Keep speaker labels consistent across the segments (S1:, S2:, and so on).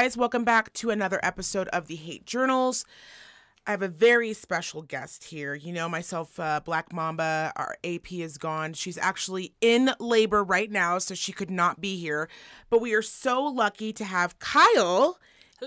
S1: Guys, welcome back to another episode of the Hate Journals. I have a very special guest here. You know, myself, uh, Black Mamba, our AP is gone. She's actually in labor right now, so she could not be here. But we are so lucky to have Kyle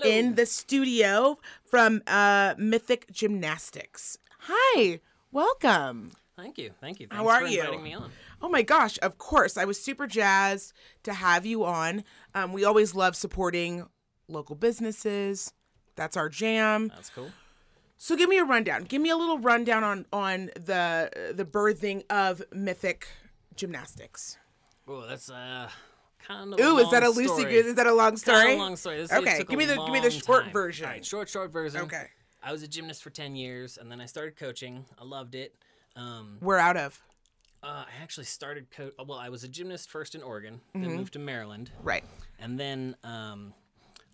S1: in the studio from uh, Mythic Gymnastics. Hi, welcome.
S2: Thank you, thank you.
S1: How are
S2: for
S1: you?
S2: Inviting me on.
S1: Oh my gosh, of course. I was super jazzed to have you on. Um, we always love supporting local businesses. That's our jam.
S2: That's cool.
S1: So give me a rundown. Give me a little rundown on on the the birthing of Mythic Gymnastics.
S2: Oh, that's uh kind of.
S1: Ooh, is that a loosey
S2: story.
S1: Is that a long story?
S2: Kinda long story. This,
S1: Okay, give me the- give me the short
S2: time.
S1: version.
S2: All right, short, short version.
S1: Okay.
S2: I was a gymnast for ten years, and then I started coaching. I loved it. Um,
S1: We're out of.
S2: uh, I actually started co- Well, I was a gymnast first in Oregon,
S1: Mm-hmm.
S2: then moved to Maryland,
S1: Right.
S2: and then um,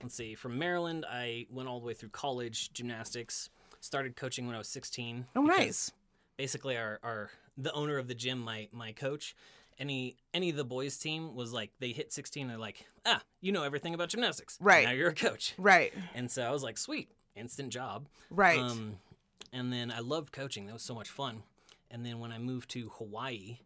S2: let's see, from Maryland, I went all the way through college gymnastics. Started coaching when I was sixteen.
S1: Oh, nice.
S2: basically our, our the owner of the gym my my coach any any of the boys team was like they hit 16 they're like ah you know everything about gymnastics
S1: Right.
S2: now you're a coach
S1: Right.
S2: and so i was like sweet instant job
S1: Right.
S2: um and then i loved coaching that was so much fun and then when i moved to hawaii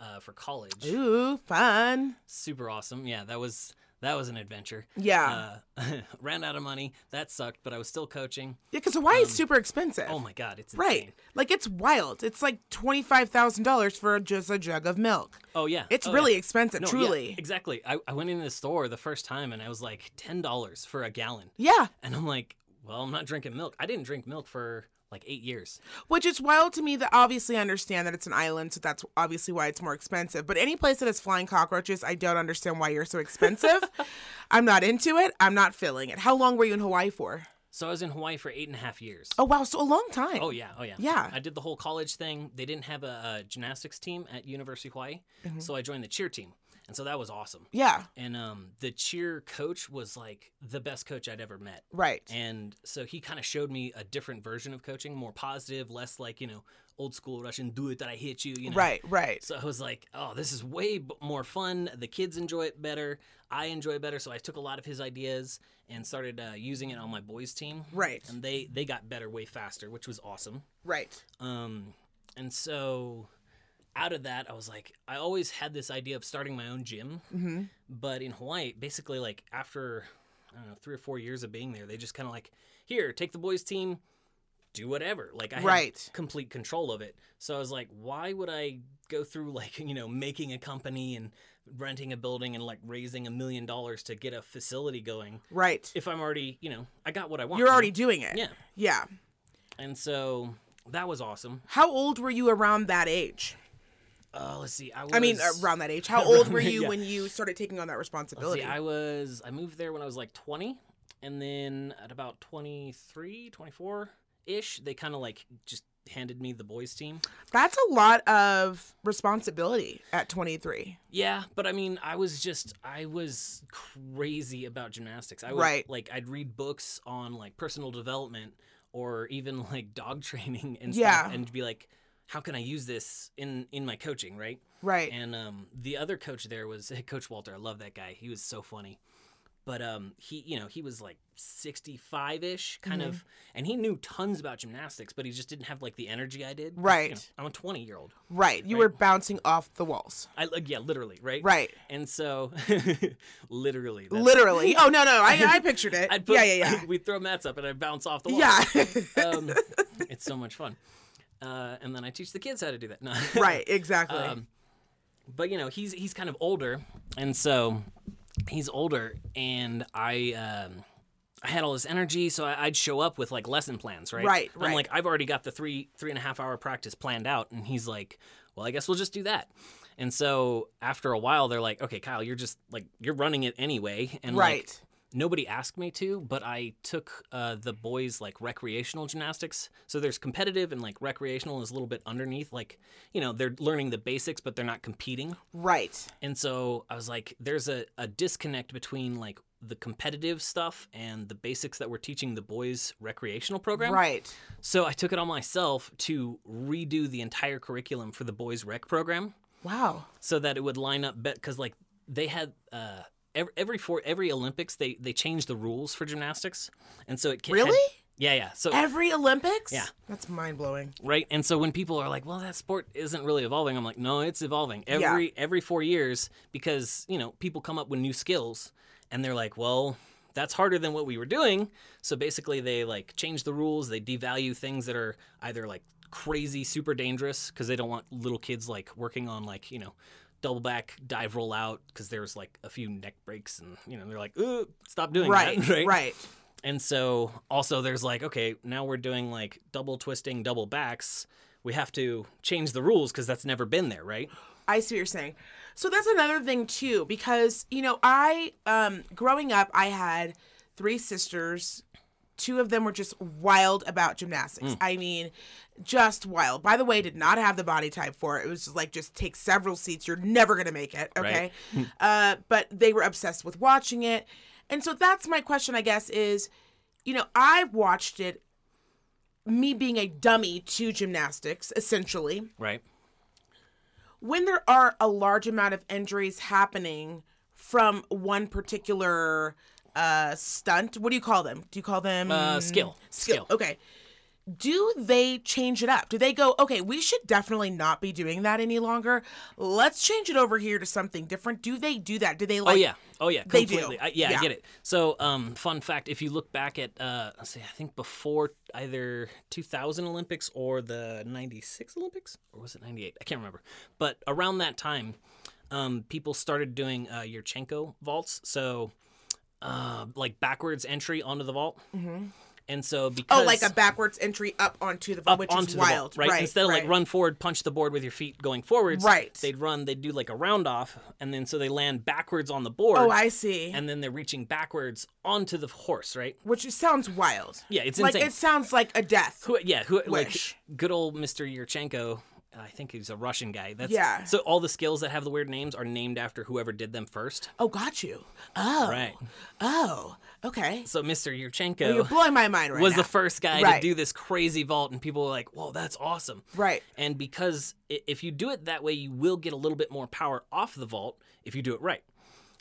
S2: uh, for college
S1: Ooh, fun.
S2: super awesome yeah that was that was an adventure
S1: Yeah.
S2: uh, ran out of money that sucked but i was still coaching
S1: yeah, because Hawaii is super expensive.
S2: oh my god it's
S1: Right. Like it's wild. It's like twenty five thousand dollars for just a jug of milk.
S2: oh yeah
S1: It's
S2: Oh,
S1: really
S2: yeah.
S1: expensive,
S2: No, yeah,
S1: truly.
S2: exactly. I, I went into the store the first time and I was like ten dollars for a gallon,
S1: Yeah.
S2: and I'm like, well, I'm not drinking milk. I didn't drink milk for like eight years.
S1: Which is wild to me that obviously I understand that it's an island, so that's obviously why it's more expensive. But any place that has flying cockroaches, I don't understand why you're so expensive. I'm not into it. I'm not feeling it. How long were you in Hawaii for?
S2: So I was in Hawaii for eight and a half years.
S1: Oh wow, so a long time.
S2: Oh yeah, oh yeah,
S1: Yeah.
S2: I did the whole college thing. They didn't have a, a gymnastics team at University of Hawaii,
S1: Mm-hmm.
S2: so I joined the cheer team, and so that was awesome.
S1: Yeah.
S2: And um, the cheer coach was like the best coach I'd ever met.
S1: Right.
S2: And so he kind of showed me a different version of coaching, more positive, less like you know old school Russian do it that I hit you. You know,
S1: Right. Right.
S2: So I was like, oh, this is way b- more fun. The kids enjoy it better. I enjoy it better. So I took a lot of his ideas and started uh, using it on my boys' team.
S1: Right.
S2: And they they got better way faster, which was awesome.
S1: Right.
S2: Um, and so out of that, I was like, I always had this idea of starting my own gym.
S1: Mm-hmm.
S2: But in Hawaii, basically, like after I don't know three or four years of being there, they just kind of like, here, take the boys' team, do whatever. Like I had complete control of it. So I was like, why would I go through like you know making a company and renting a building and like raising a million dollars to get a facility going
S1: Right.
S2: if I'm already you know I got what I want.
S1: You're already doing it.
S2: yeah.
S1: Yeah.
S2: And so that was awesome.
S1: How old were you around that age?
S2: Uh, let's see. I, was,
S1: I mean, around that age. How old were you
S2: Yeah.
S1: when you started taking on that responsibility?
S2: see. I was. I moved there when I was like 20, and then at about 23, 24 ish, they kind of like just handed me the boys team.
S1: That's a lot of responsibility at 23.
S2: Yeah, but I mean, I was just I was crazy about gymnastics. I would
S1: Right.
S2: like I'd read books on like personal development or even like dog training and
S1: Yeah.
S2: stuff and be like how can I use this in in my coaching, right?
S1: Right.
S2: And um, the other coach there was Coach Walter. I love that guy. He was so funny. But um, he, you know, he was like 65 ish, kind
S1: Mm-hmm.
S2: of, and he knew tons about gymnastics, but he just didn't have like the energy I did. 'Cause, you
S1: Right.
S2: know, I'm a 20 year old.
S1: right. You
S2: right.
S1: were bouncing off the walls.
S2: I like, yeah, literally, right?
S1: Right.
S2: And so, literally,
S1: Literally. Oh, no, no. I, I pictured it.
S2: I'd put,
S1: yeah, yeah, yeah.
S2: we'd throw mats up and I'd bounce off the wall.
S1: Yeah.
S2: um, it's so much fun. Uh, and then I teach the kids how to do that. No.
S1: right. Exactly.
S2: Um, but you know, he's he's kind of older, and so he's older, and I um, I had all this energy, so I, I'd show up with like lesson plans, right?
S1: Right,
S2: I'm
S1: right.
S2: like, I've already got the three three and a half hour practice planned out, and he's like, well, I guess we'll just do that. And so after a while, they're like, okay, Kyle, you're just like you're running it anyway, and like,
S1: right.
S2: Nobody asked me to, but I took uh, the boys like recreational gymnastics. So there's competitive and like recreational is a little bit underneath. Like, you know, they're learning the basics, but they're not competing.
S1: right.
S2: And so I was like, there's a, a disconnect between like the competitive stuff and the basics that we're teaching the boys recreational program.
S1: Right.
S2: So I took it on myself to redo the entire curriculum for the boys rec program
S1: Wow.
S2: so that it would line up because like they had uh every, every four every Olympics they they change the rules for gymnastics, and so it can,
S1: Really?
S2: yeah yeah so
S1: Every Olympics?
S2: Yeah.
S1: That's mind blowing.
S2: right and so when people are like well that sport isn't really evolving i'm like no it's evolving every every four years because you know people come up with new skills and they're like well that's harder than what we were doing so basically they like change the rules they devalue things that are either like crazy super dangerous because they don't want little kids like working on like you know double back dive roll out because there's like a few neck breaks and you know they're like Ugh, stop doing
S1: Right,
S2: that
S1: right right.
S2: and so also there's like, okay, now we're doing like double twisting, double backs. We have to change the rules because that's never been there, right?
S1: I see what you're saying. So that's another thing too, because you know, I um growing up, I had three sisters. Two of them were just wild about gymnastics.
S2: Hmm.
S1: I mean, just wild. By the way, did not have the body type for it. It was just like just take several seats. You're never gonna make it. Okay. uh, but they were obsessed with watching it, and so that's my question. I guess is, you know, I've watched it. Me being a dummy to gymnastics, essentially
S2: Right.
S1: when there are a large amount of injuries happening from one particular uh stunt what do you call them do you call them
S2: Uh, skill.
S1: skill
S2: Skill.
S1: okay do they change it up do they go okay we should definitely not be doing that any longer let's change it over here to something different do they do that do they like
S2: oh yeah. Oh yeah.
S1: They do.
S2: I, yeah,
S1: Yeah.
S2: I get it. So, um, fun fact: if you look back at, uh, let's see, I think before either 2000 Olympics or the 96 Olympics, or was it 98? I can't remember. But around that time, um, people started doing uh, Yurchenko vaults. So, uh, like backwards entry onto the vault. Mm-hmm. And so because
S1: oh like a backwards entry up onto the
S2: up
S1: which
S2: onto
S1: is
S2: the vault,
S1: wild
S2: right? Instead of like run forward, punch the board with your feet going forwards,
S1: Right.
S2: They'd run, they'd do like a round off, and then so they land backwards on the board,
S1: oh i see
S2: and then they're reaching backwards onto the horse, right?
S1: which sounds wild
S2: Yeah, it's
S1: like
S2: insane.
S1: it sounds like a death
S2: Who, yeah, who like good old Mr. Yurchenko. I think he's a Russian guy. That's
S1: Yeah.
S2: So all the skills that have the weird names are named after whoever did them first.
S1: oh got you oh
S2: Right.
S1: Oh, okay.
S2: So Mr.
S1: You're
S2: Yurchenko
S1: blowing my mind right
S2: was
S1: now.
S2: the first guy
S1: Right.
S2: to do this crazy vault, and people were like, "Whoa, that's awesome!"
S1: Right.
S2: And because if you do it that way, you will get a little bit more power off the vault if you do it right.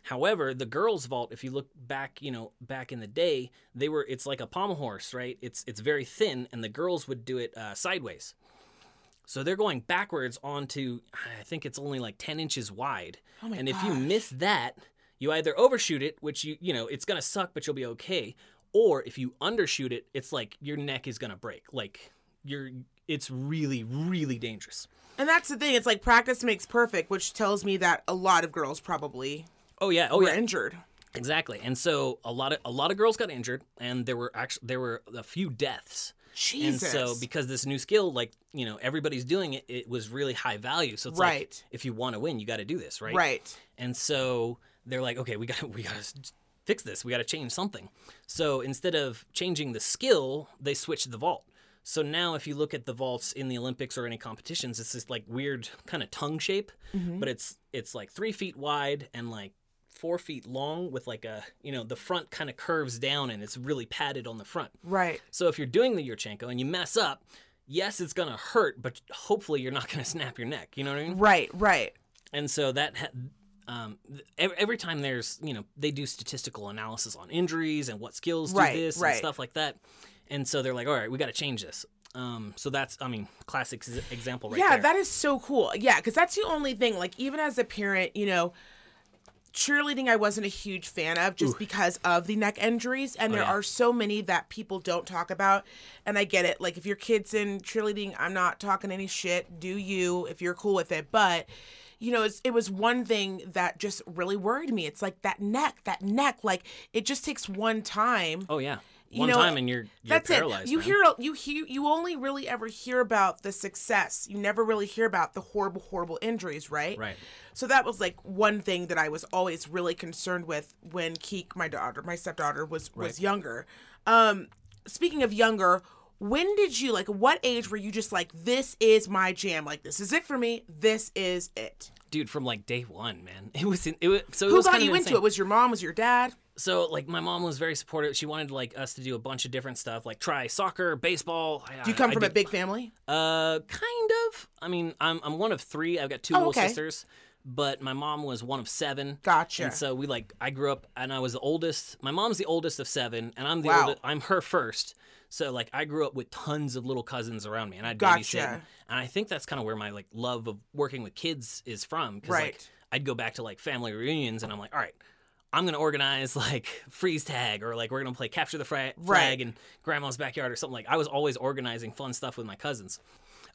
S2: However, the girls' vault, if you look back, you know, back in the day, they were it's like a pommel horse, right? It's it's very thin, and the girls would do it uh, sideways. So they're going backwards onto I think it's only like ten inches wide.
S1: Oh my
S2: and if you miss that, you either overshoot it, which you you know it's gonna suck, but you'll be okay. Or if you undershoot it, it's like your neck is gonna break. Like you're it's really really dangerous.
S1: And that's the thing. It's like practice makes perfect, which tells me that a lot of girls probably
S2: Oh yeah, oh
S1: were
S2: yeah.
S1: injured.
S2: Exactly. And so a lot of a lot of girls got injured and there were actually there were a few deaths.
S1: Jesus.
S2: And so because this new skill like, you know, everybody's doing it, it was really high value. So it's
S1: Right.
S2: like if you want to win, you got to do this, right?
S1: right.
S2: And so they're like, okay, we gotta we got to fix this. We got to change something. So instead of changing the skill, they switched the vault. So now, if you look at the vaults in the Olympics or any competitions, it's this like weird kind of tongue shape, mm-hmm. but it's it's like three feet wide and like four feet long with like a you know the front kind of curves down and it's really padded on the front.
S1: Right.
S2: So if you're doing the Yurchenko and you mess up, yes, it's gonna hurt, but hopefully you're not gonna snap your neck. You know what I mean?
S1: Right. Right.
S2: and so that ha- um, every, time there's you know they do statistical analysis on injuries and what skills do
S1: Right,
S2: this
S1: right.
S2: and stuff like that and so they're like all right we got to change this um, so that's i mean classic example right
S1: yeah,
S2: there
S1: that is so cool. Yeah, because that's the only thing. Like, even as a parent, you know, cheerleading I wasn't a huge fan of just because of the neck injuries. And there
S2: Oh, yeah.
S1: are so many that people don't talk about. And I get it. Like, if your kid's in cheerleading, I'm not talking any shit. Do you if you're cool with it. But, you know, it's, it was one thing that just really worried me. It's like that neck, that neck, like it just takes one time
S2: oh yeah
S1: you
S2: one
S1: know,
S2: time and you're you're
S1: that's
S2: paralyzed
S1: it. You
S2: man.
S1: hear you hear you only really ever hear about the success. You never really hear about the horrible horrible injuries, right?
S2: right
S1: So that was like one thing that I was always really concerned with when Keek, my daughter, my stepdaughter, was was younger. Um, speaking of younger, when did you like? What age were you just like, this is my jam? Like this is it for me. This is it.
S2: dude from like day one man it was in, it was so it
S1: Who
S2: was
S1: got you into it? Was your mom? Was your dad?
S2: So like my mom was very supportive she wanted like us to do a bunch of different stuff like try soccer baseball
S1: Do you come from a big family?
S2: Uh, kind of. I mean, I'm I'm one of three. I've got two
S1: Oh,
S2: little
S1: okay.
S2: sisters, but my mom was one of seven.
S1: Gotcha.
S2: And so we like I grew up and I was the oldest. My mom's the oldest of seven, and I'm the
S1: Wow.
S2: oldest. I'm her first. So like I grew up with tons of little cousins around me, and I'd
S1: Gotcha.
S2: babysit. And I think that's kind of where my like love of working with kids is from. 'cause, Like,
S1: Right.
S2: I'd go back to like family reunions, and I'm like, all right. I'm gonna organize like freeze tag or like we're gonna play capture the flag
S1: Right.
S2: in grandma's backyard or something like. I was always organizing fun stuff with my cousins.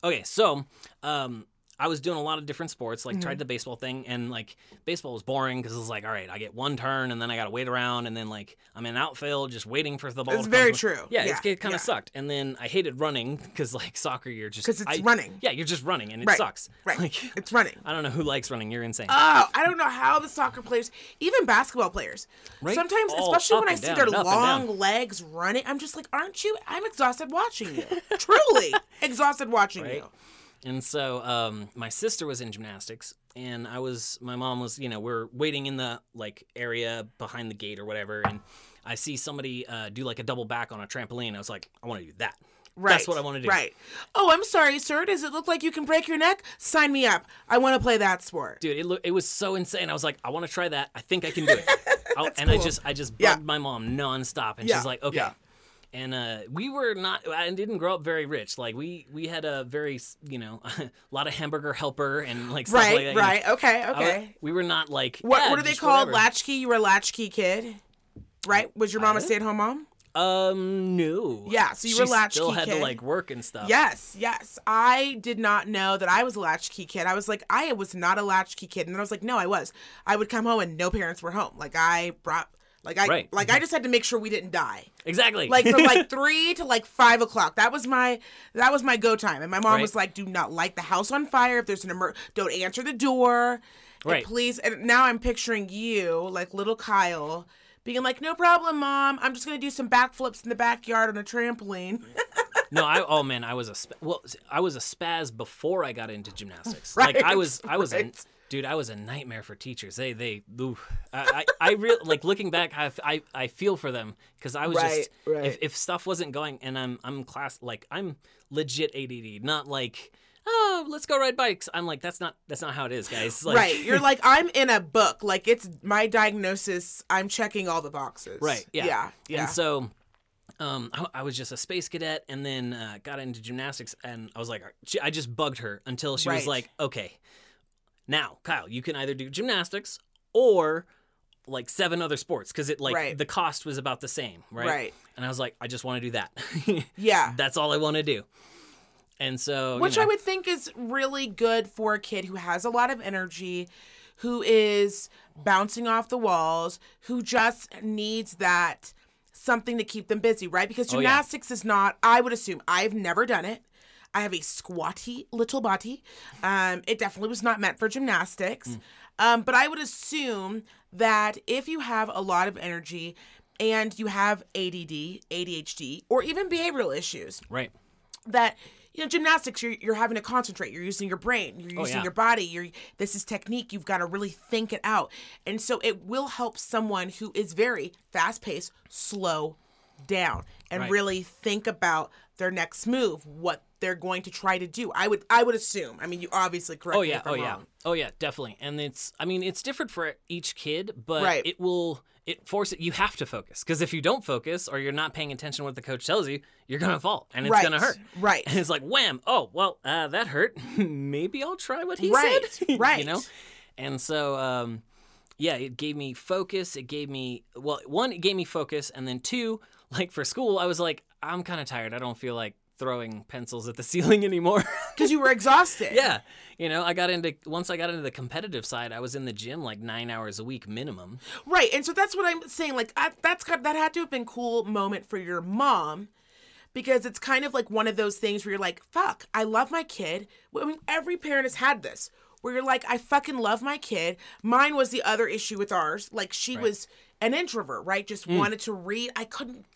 S2: Okay, so um, I was doing a lot of different sports, like
S1: Mm-hmm.
S2: tried the baseball thing, and like baseball was boring because it was like, all right, I get one turn, and then I got to wait around, and then like I'm in outfield just waiting for the ball.
S1: It's very true.
S2: Yeah,
S1: Yeah,
S2: it's, it kind
S1: yeah.
S2: of sucked, and then I hated running because like soccer, you're just
S1: 'Cause it's
S2: I-
S1: running.
S2: Yeah, you're just running, and it
S1: Right.
S2: sucks.
S1: Right.
S2: Like,
S1: it's running.
S2: I don't know who likes running. You're insane.
S1: Oh, I don't know how the soccer players, even basketball players,
S2: Right?
S1: sometimes,
S2: All
S1: especially when I see
S2: down
S1: their
S2: and up and down.
S1: long legs running, I'm just like, aren't you? I'm exhausted watching you. Truly exhausted watching
S2: Right.
S1: you.
S2: And so um, my sister was in gymnastics, and I was my mom was you know we're waiting in the like area behind the gate or whatever, and I see somebody uh, do like a double back on a trampoline. I was like, I want to do that.
S1: Right.
S2: That's what I want to do.
S1: Right. Oh, I'm sorry, sir. Does it look like you can break your neck? Sign me up. I want to play that sport.
S2: Dude, it loo- it was so insane. I was like, I want to try that. I think I can do it. And I just I just bugged
S1: Yeah.
S2: my mom nonstop, and
S1: Yeah,
S2: she's like, okay.
S1: yeah.
S2: And uh, we were not. I didn't grow up very rich. Like we we had a very you know a lot of hamburger helper and like stuff
S1: Right,
S2: like that.
S1: right. Okay,
S2: I
S1: okay.
S2: we were not like
S1: What,
S2: yeah,
S1: what are they called?
S2: whatever.
S1: Latchkey? You were a latchkey kid, right? Was your mom a stay at home mom?
S2: Um, no.
S1: Yeah, so you
S2: she
S1: were latchkey
S2: still had
S1: kid.
S2: to like work and stuff.
S1: Yes, yes. I did not know that I was a latchkey kid. I was like, I was not a latchkey kid, and then I was like, no, I was. I would come home and no parents were home. Like I brought, like I,
S2: Right.
S1: like I just had to make sure we didn't die.
S2: exactly.
S1: Like from like three to like five o'clock. That was my, that was my go time. And my mom
S2: Right.
S1: was like, do not light the house on fire. If there's an emer, don't answer the door. And
S2: Right.
S1: please. And now I'm picturing you, like little Kyle. Being like, no problem, mom. I'm just gonna do some backflips in the backyard on a trampoline.
S2: no, I oh man, I was a sp- well, I was a spaz before I got into gymnastics.
S1: Right,
S2: like I was, I was a
S1: right.
S2: Dude. I was a nightmare for teachers. They they oof. I I, I really like looking back. I, I I feel for them because I was
S1: Right,
S2: just
S1: right.
S2: if if stuff wasn't going and I'm I'm class like I'm legit ADD, not like. Oh, let's go ride bikes. I'm like, that's not that's not how it is, guys. Like,
S1: right. You're like, I'm in a book. Like it's my diagnosis. I'm checking all the boxes.
S2: Right. Yeah.
S1: Yeah. Yeah.
S2: And so, um, I, I was just a space cadet, and then uh, got into gymnastics, and I was like, I just bugged her until she
S1: Right.
S2: was like, okay, now Kyle, you can either do gymnastics or like seven other sports because it like
S1: Right.
S2: the cost was about the same, right?
S1: Right.
S2: And I was like, I just want to do that.
S1: yeah.
S2: That's all I want to do. And so, you
S1: Which
S2: know,
S1: I would think is really good for a kid who has a lot of energy, who is bouncing off the walls, who just needs that something to keep them busy, right? Because
S2: Oh, yeah.
S1: gymnastics is not, I would assume, I've never done it. I have a squatty little body. Um, it definitely was not meant for gymnastics.
S2: Mm.
S1: Um, but I would assume that if you have a lot of energy and you have ADD, ADHD, or even behavioral issues,
S2: right.
S1: that you know gymnastics you're, you're having to concentrate you're using your brain you're using
S2: Oh, yeah.
S1: your body you're this is technique you've got to really think it out and so it will help someone who is very fast paced slow down and
S2: Right.
S1: really think about their next move what they're going to try to do i would i would assume i mean you obviously correct
S2: Oh
S1: me
S2: yeah, oh yeah,
S1: wrong.
S2: oh yeah, definitely. And it's, I mean, it's different for each kid, but
S1: Right.
S2: it will, it forces you have to focus because if you don't focus or you're not paying attention to what the coach tells you, you're gonna fall and it's
S1: Right,
S2: gonna hurt.
S1: right.
S2: And it's like wham. Oh well, uh, that hurt. Maybe I'll try what he
S1: Right,
S2: said.
S1: right.
S2: you know. And so, um, yeah, it gave me focus. It gave me well, one, it gave me focus, and then two, like for school, I was like, I'm kind of tired. I don't feel like throwing pencils at the ceiling anymore.
S1: because you were exhausted
S2: Yeah, you know, I got into once I got into the competitive side, I was in the gym like nine hours a week minimum.
S1: Right, and so that's what I'm saying. Like I, that's got that had to have been cool moment for your mom, because it's kind of like one of those things where you're like, "Fuck, I love my kid." I mean, every parent has had this, where you're like, "I fucking love my kid." Mine was the other issue with ours. Like she was an introvert, right? Just mm. wanted to read. I couldn't.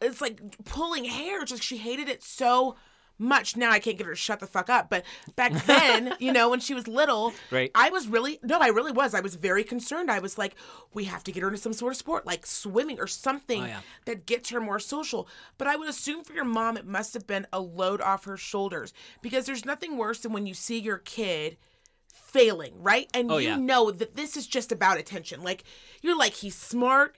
S1: It's like pulling hair. Just she hated it so much. Now I can't get her to shut the fuck up. But back then, you know, when she was little,
S2: Right.
S1: I was really no, I really was. I was very concerned. I was like, we have to get her into some sort of sport, like swimming or something
S2: Oh, yeah.
S1: that gets her more social. But I would assume for your mom, it must have been a load off her shoulders because there's nothing worse than when you see your kid failing, right? And
S2: Oh,
S1: you
S2: yeah.
S1: know that this is just about attention. Like you're like he's smart,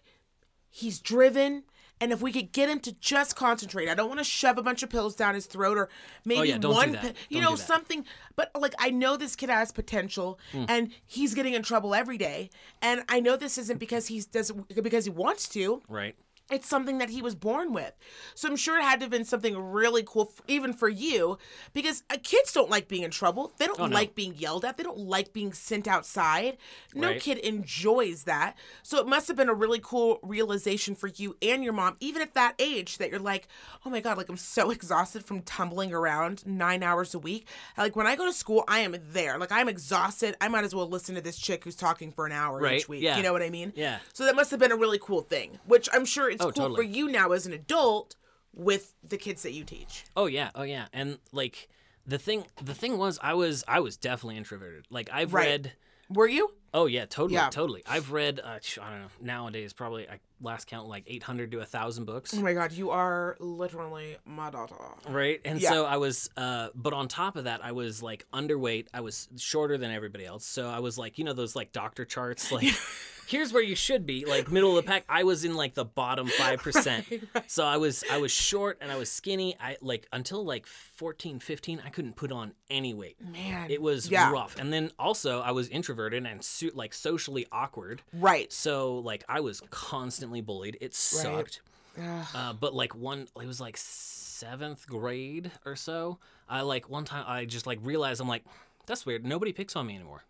S1: he's driven, and if we could get him to just concentrate, I don't want to shove a bunch of pills down his throat or maybe
S2: Oh, yeah,
S1: one, pi- you know, something. But like I know this kid has potential,
S2: Hmm.
S1: and he's getting in trouble every day, and I know this isn't because he does because he wants to.
S2: Right.
S1: It's something that he was born with. So I'm sure it had to have been something really cool, f- even for you, because uh, kids don't like being in trouble. They don't
S2: Oh, no.
S1: like being yelled at. They don't like being sent outside. No
S2: Right.
S1: kid enjoys that. So it must have been a really cool realization for you and your mom, even at that age, that you're like, oh my God, like I'm so exhausted from tumbling around nine hours a week. Like when I go to school, I am there. Like I'm exhausted. I might as well listen to this chick who's talking for an hour
S2: Right.
S1: each week.
S2: Yeah.
S1: You know what I mean?
S2: Yeah.
S1: So that must have been a really cool thing, which I'm sure it's
S2: Oh,
S1: cool
S2: totally.
S1: for you now as an adult with the kids that you teach.
S2: Oh yeah, oh yeah, and like the thing, the thing was, I was, I was definitely introverted. Like I've
S1: Right.
S2: read.
S1: Were you?
S2: Oh yeah, totally,
S1: Yeah.
S2: totally. I've read. Uh, I don't know. Nowadays, probably I last count like eight hundred to a thousand books.
S1: Oh my god, you are literally my daughter.
S2: Right. And
S1: Yeah.
S2: so I was, uh, but on top of that, I was like underweight. I was shorter than everybody else. So I was like, you know, those like doctor charts, like, here's where you should be, like middle of the pack. I was in like the bottom 5%. So I was, I was short and I was skinny. I like until like 14, 15, I couldn't put on any weight.
S1: Man.
S2: It was
S1: yeah.
S2: rough. And then also I was introverted and su- like socially awkward.
S1: Right.
S2: So like I was constantly bullied. It sucked.
S1: Ugh.
S2: Uh, but like one, it was like seventh grade or so. I like one time I just like realized I'm like, that's weird. Nobody picks on me anymore.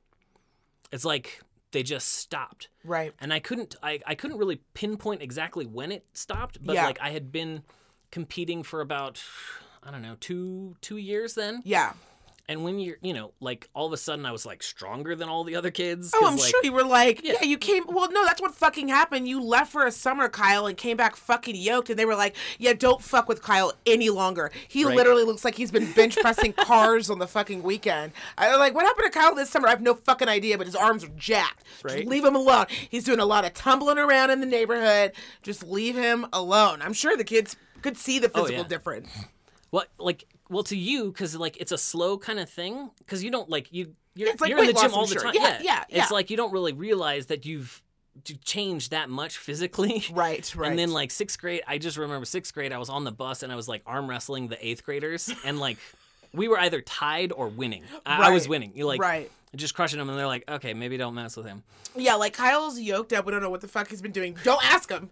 S2: It's like they just stopped,
S1: Right.
S2: and I couldn't I, I couldn't really pinpoint exactly when it stopped. But
S1: Yeah.
S2: like I had been competing for about I don't know two two years then,
S1: Yeah.
S2: And when you're you know like all of a sudden I was like stronger than all the other kids.
S1: Oh, I'm
S2: like,
S1: sure you were like, yeah.
S2: Yeah.
S1: you came. Well, no, that's what fucking happened. You left for a summer, Kyle, and came back fucking yoked, and they were like, yeah, don't fuck with Kyle any longer. He
S2: Right.
S1: literally looks like he's been bench pressing cars on the fucking weekend. I was like, what happened to Kyle this summer? I have no fucking idea, but his arms are jacked. Just
S2: Right.
S1: leave him alone. He's doing a lot of tumbling around in the neighborhood. Just leave him alone. I'm sure the kids could see the
S2: Oh,
S1: physical
S2: yeah.
S1: difference.
S2: Well, like, well, to you, because like it's a slow kind of thing, because you don't like you you're,
S1: It's like
S2: you're in the gym all the
S1: sure.
S2: time.
S1: Yeah, yeah,
S2: It's
S1: yeah.
S2: like you don't really realize that you've to changed that much physically.
S1: Right, right.
S2: And then like sixth grade, I just remember sixth grade, I was on the bus and I was like arm wrestling the eighth graders, and like we were either tied or winning. I, I was winning. You like
S1: right.
S2: just crushing them, and they're like, okay, maybe don't mess with him.
S1: Yeah, like Kyle's yoked up. We don't know what the fuck he's been doing. Don't ask him.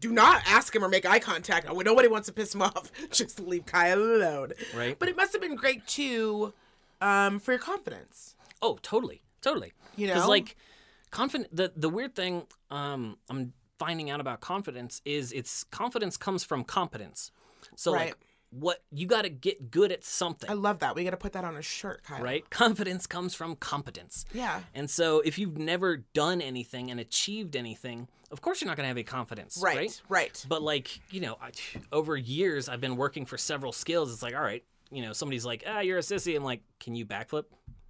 S1: Do not ask him or make eye contact. Nobody wants to piss him off. Just leave Kyle alone.
S2: Right.
S1: But it must have been great too, um, for your confidence.
S2: Oh, totally, totally.
S1: You
S2: because
S1: know?
S2: like confident. The the weird thing um, I'm finding out about confidence is it's confidence comes from competence. So
S1: Right.
S2: like what you got to get good at something,
S1: I love that. We got to put that on a shirt, Kyle.
S2: right? Confidence comes from competence.
S1: Yeah.
S2: And so if you've never done anything and achieved anything, of course you're not going to have any confidence,
S1: Right.
S2: right?
S1: Right.
S2: But like, you know, I, over years I've been working for several skills. It's like, all right, you know, somebody's like, "Ah, you're a sissy." I'm like, "Can you backflip?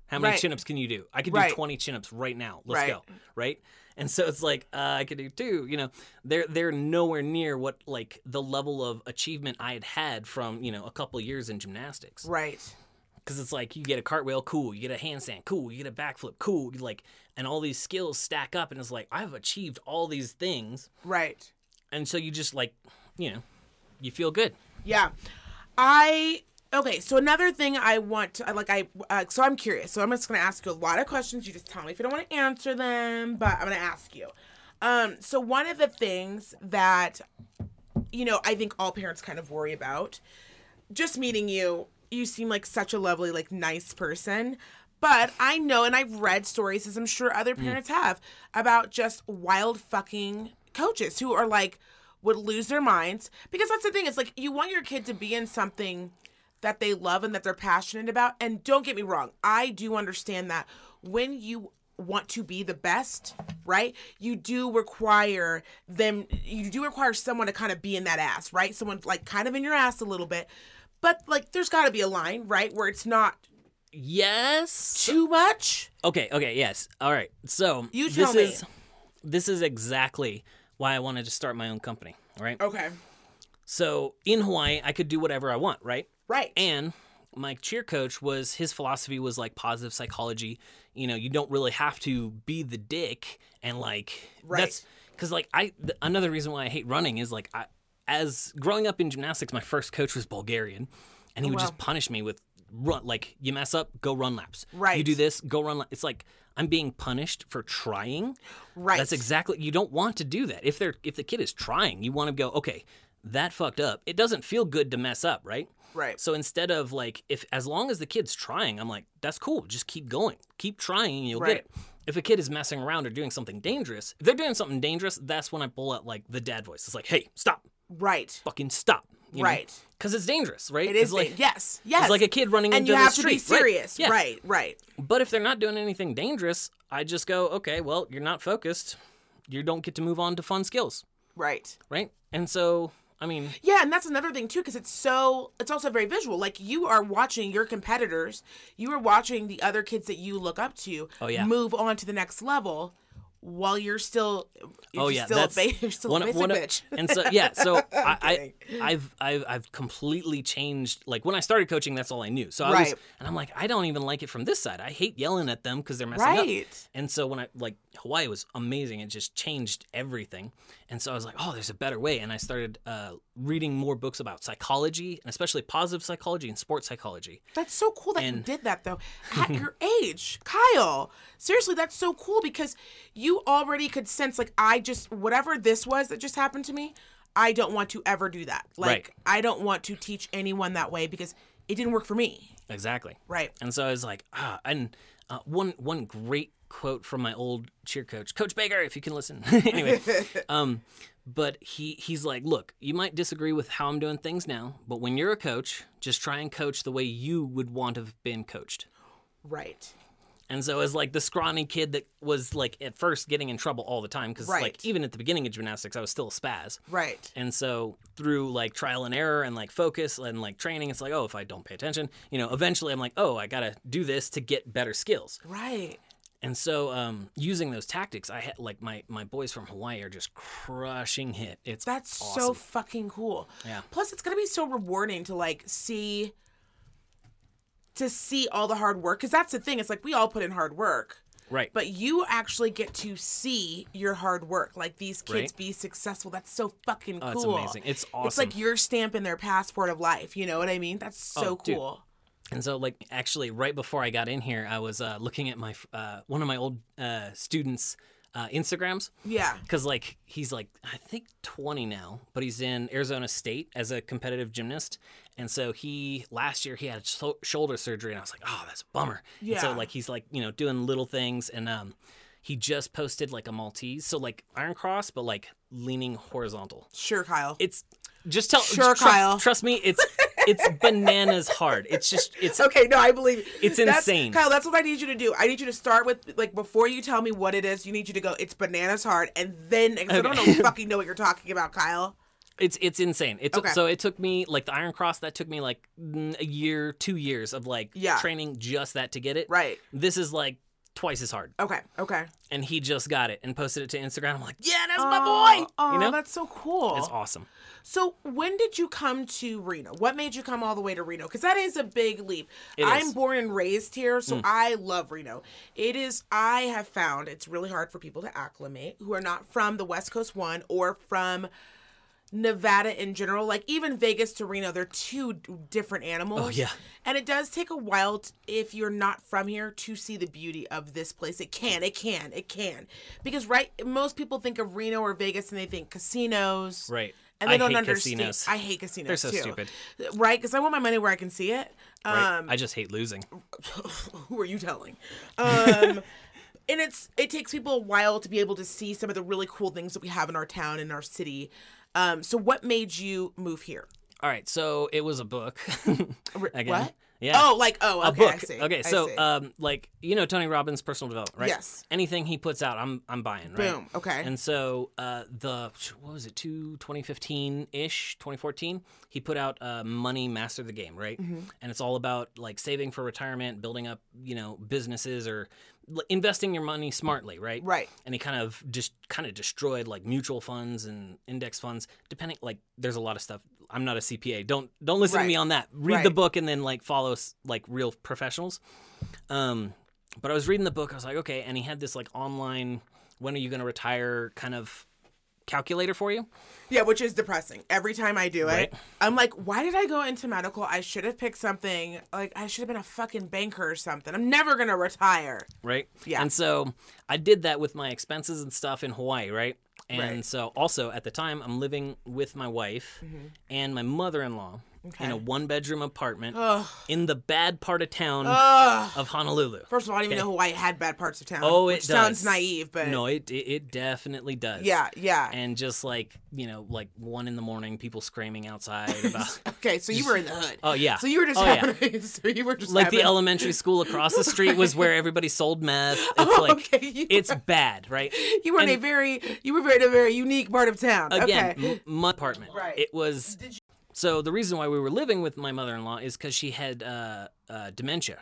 S2: How many
S1: Right.
S2: chin-ups can you do? I can
S1: Right.
S2: do 20 chin-ups right now. Let's
S1: Right.
S2: go." Right? And so it's like, uh, I could do two, you know. They're they're nowhere near what like the level of achievement I had had from, you know, a couple years in gymnastics.
S1: Right.
S2: Cuz it's like you get a cartwheel, cool, you get a handstand, cool, you get a backflip, cool, you like and all these skills stack up and it's like I've achieved all these things
S1: Right.
S2: and so you just like, you know, you feel good.
S1: Yeah. I okay. So another thing I want to like I uh, so I'm curious. So I'm just gonna ask you a lot of questions. You just tell me if you don't want to answer them, but I'm gonna ask you. Um. So one of the things that you know I think all parents kind of worry about, just meeting you, you seem like such a lovely, like nice person. But I know, and I've read stories, as I'm sure other mm. parents have, about just wild fucking coaches who are like, would lose their minds. Because that's the thing, it's like you want your kid to be in something that they love and that they're passionate about. And don't get me wrong, I do understand that when you want to be the best, right? You do require them, you do require someone to kind of be in that ass, right? Someone like kind of in your ass a little bit. But like, there's got to be a line, right? Where it's not
S2: Yes.
S1: too much.
S2: Okay, okay, yes. All right. So
S1: You
S2: this
S1: tell me.
S2: is this is exactly why I wanted to start my own company. All right.
S1: Okay.
S2: So in Hawaii, I could do whatever I want, right?
S1: Right.
S2: And my cheer coach was his philosophy was like positive psychology. You know, you don't really have to be the dick and like
S1: Right.
S2: that's because like I th- another reason why I hate running is like I as growing up in gymnastics, my first coach was Bulgarian, and he oh, would
S1: wow.
S2: just punish me with run like you mess up, go run laps.
S1: Right.
S2: You do this, go run. La-. It's like I'm being punished for trying.
S1: Right.
S2: That's exactly you don't want to do that. If they're if the kid is trying, you want to go, okay, that fucked up. It doesn't feel good to mess up, right?
S1: Right.
S2: So instead of like if as long as the kid's trying, I'm like, that's cool. Just keep going. Keep trying and you'll
S1: Right.
S2: get it. If a kid is messing around or doing something dangerous, if they're doing something dangerous, that's when I pull out like the dad voice. It's like, hey, stop.
S1: Right.
S2: Fucking stop.
S1: Right.
S2: Because it's dangerous, right?
S1: It is
S2: It's like
S1: yes. Yes.
S2: it's like a kid running
S1: and
S2: into
S1: you
S2: the
S1: have to be
S2: street, right.
S1: serious.
S2: Yeah.
S1: Right. Right.
S2: But if they're not doing anything dangerous, I just go, okay, well, you're not focused. You don't get to move on to fun skills,
S1: Right.
S2: right? And so, I mean,
S1: Yeah, and that's another thing too, because it's so it's also very visual. Like you are watching your competitors, you are watching the other kids that you look up to
S2: Oh, yeah.
S1: move on to the next level while you're still oh, you're
S2: oh yeah,
S1: still
S2: that's
S1: a ba- you're still
S2: one,
S1: a
S2: one of-
S1: bitch.
S2: and so yeah, so I. I, I've, I've, I've completely changed. Like when I started coaching, that's all I knew. So I was,
S1: Right.
S2: and I'm like, I don't even like it from this side. I hate yelling at them because they're messing up. And so when I like Hawaii was amazing, it just changed everything. And so I was like, oh, there's a better way. And I started uh, reading more books about psychology and especially positive psychology and sports psychology.
S1: That's so cool that you did that though. At your age, Kyle. Seriously, that's so cool because you already could sense like I just whatever this was that just happened to me, I don't want to ever do that. Like
S2: Right.
S1: I don't want to teach anyone that way because it didn't work for me.
S2: Exactly.
S1: Right.
S2: And so I was like, ah, and uh, one one great quote from my old cheer coach, Coach Baker, if you can listen. anyway, um, but he he's like, look, you might disagree with how I'm doing things now, but when you're a coach, just try and coach the way you would want to have been coached.
S1: Right.
S2: And so as like the scrawny kid that was like at first getting in trouble all the time because
S1: Right.
S2: like even at the beginning of gymnastics I was still a spaz.
S1: Right.
S2: And so through like trial and error and like focus and like training, it's like, oh, if I don't pay attention, you know, eventually I'm like, oh, I gotta do this to get better skills.
S1: Right.
S2: And so um, using those tactics, I had like my my boys from Hawaii are just crushing hit. It's
S1: That's so fucking cool.
S2: Yeah.
S1: Plus it's to be so rewarding to like see to see all the hard work cuz that's the thing. It's like we all put in hard work.
S2: right.
S1: But you actually get to see your hard work, like these kids
S2: Right.
S1: be successful. That's so fucking
S2: Oh,
S1: cool.
S2: it's amazing. It's awesome.
S1: It's like your stamp in their passport of life. You know what I mean? That's so
S2: Oh, dude. And so, like, actually, right before I got in here, I was uh, looking at my uh, one of my old uh, students' uh, Instagrams
S1: Yeah.
S2: because, like, he's like I think 20 now, but he's in Arizona State as a competitive gymnast. And so he last year he had sho- shoulder surgery, and I was like, oh, that's a bummer. And so like he's like you know doing little things, and um, he just posted like a Maltese, so like iron cross, but like leaning horizontal.
S1: Sure, Kyle.
S2: It's just tell
S1: Sure,
S2: tru-
S1: Kyle.
S2: Trust me, it's it's bananas hard. It's just it's
S1: Okay, no, I believe.
S2: It's
S1: That's-
S2: insane.
S1: Kyle, that's what I need you to do. I need you to start with like before you tell me what it is, you need you to go, it's bananas hard, and then 'cause I don't know fucking know what you're talking about, Kyle.
S2: It's it's insane. It took
S1: Okay.
S2: so it took me like the Iron Cross that took me like a year, two years of like
S1: Yeah.
S2: training just that to get it.
S1: Right.
S2: This is like twice as hard,
S1: Okay, okay.
S2: and he just got it and posted it to Instagram. I'm like, yeah, that's my
S1: Oh,
S2: boy.
S1: oh,
S2: you know,
S1: that's so cool.
S2: it's awesome.
S1: So when did you come to Reno? What made you come all the way to Reno? Because that is a big leap.
S2: It
S1: I'm
S2: is.
S1: Born and raised here, so mm. I love Reno. It is. I have found it's really hard for people to acclimate who are not from the West Coast one or from Nevada in general. Like even Vegas to Reno, they're two different animals.
S2: Oh, yeah.
S1: and it does take a while t- if you're not from here to see the beauty of this place. It can, it can, it can, because right, most people think of Reno or Vegas and they think casinos,
S2: Right.
S1: And they
S2: I
S1: don't understand.
S2: casinos.
S1: I hate casinos.
S2: They're so
S1: too.
S2: stupid.
S1: right? Because I want my money where I can see it.
S2: Right?
S1: Um,
S2: I just hate losing.
S1: who are you telling? Um, and it's it takes people a while to be able to see some of the really cool things that we have in our town and our city. Um, so what made you move here?
S2: All right, so it was a book. Again.
S1: What?
S2: Yeah.
S1: Oh, like oh, okay,
S2: a book.
S1: I see.
S2: Okay, so um, like you know Tony Robbins' personal development, right?
S1: Yes.
S2: Anything he puts out, I'm I'm buying. Right?
S1: boom. Okay.
S2: And so uh, the what was it, two 2015 ish, 2014, he put out uh, Money Master the Game, right?
S1: Mm-hmm.
S2: And it's all about like saving for retirement, building up, you know, businesses or l- investing your money smartly, right?
S1: right.
S2: And he kind of just kind of destroyed like mutual funds and index funds, depending like there's a lot of stuff I'm not a CPA. Don't don't listen
S1: Right.
S2: to me on that. Read the book and then like follow like real professionals. Um, but I was reading the book. I was like, okay, and he had this like online when are you going to retire kind of calculator for you.
S1: Yeah, which is depressing. Every time I do it, I'm like, why did I go into medical? I should have picked something like I should have been a fucking banker or something. I'm never gonna retire.
S2: right?
S1: Yeah.
S2: And so I did that with my expenses and stuff in Hawaii, right? And
S1: Right.
S2: so also at the time I'm living with my wife and my mother-in-law in
S1: Mm-hmm. Okay.
S2: a one-bedroom apartment
S1: Ugh.
S2: in the bad part of town
S1: Ugh.
S2: of Honolulu.
S1: First of all, I didn't even know Hawaii had bad parts of town.
S2: Oh,
S1: which
S2: it
S1: sounds naive, but
S2: No, it, it it definitely does.
S1: yeah, yeah.
S2: And just like you know, like one in the morning, people screaming outside about
S1: okay, so you were in the hood.
S2: Oh, yeah.
S1: So you were just
S2: Oh, yeah.
S1: So you were just
S2: like the elementary school across the street was where everybody sold meth. It's
S1: Oh,
S2: like
S1: okay, you
S2: it's
S1: were-
S2: bad, right?
S1: You were in a very. You were in a very unique part of town.
S2: Again,
S1: okay.
S2: m- my apartment.
S1: Right.
S2: It was so the reason why we were living with my mother-in-law is because she had uh, uh, dementia,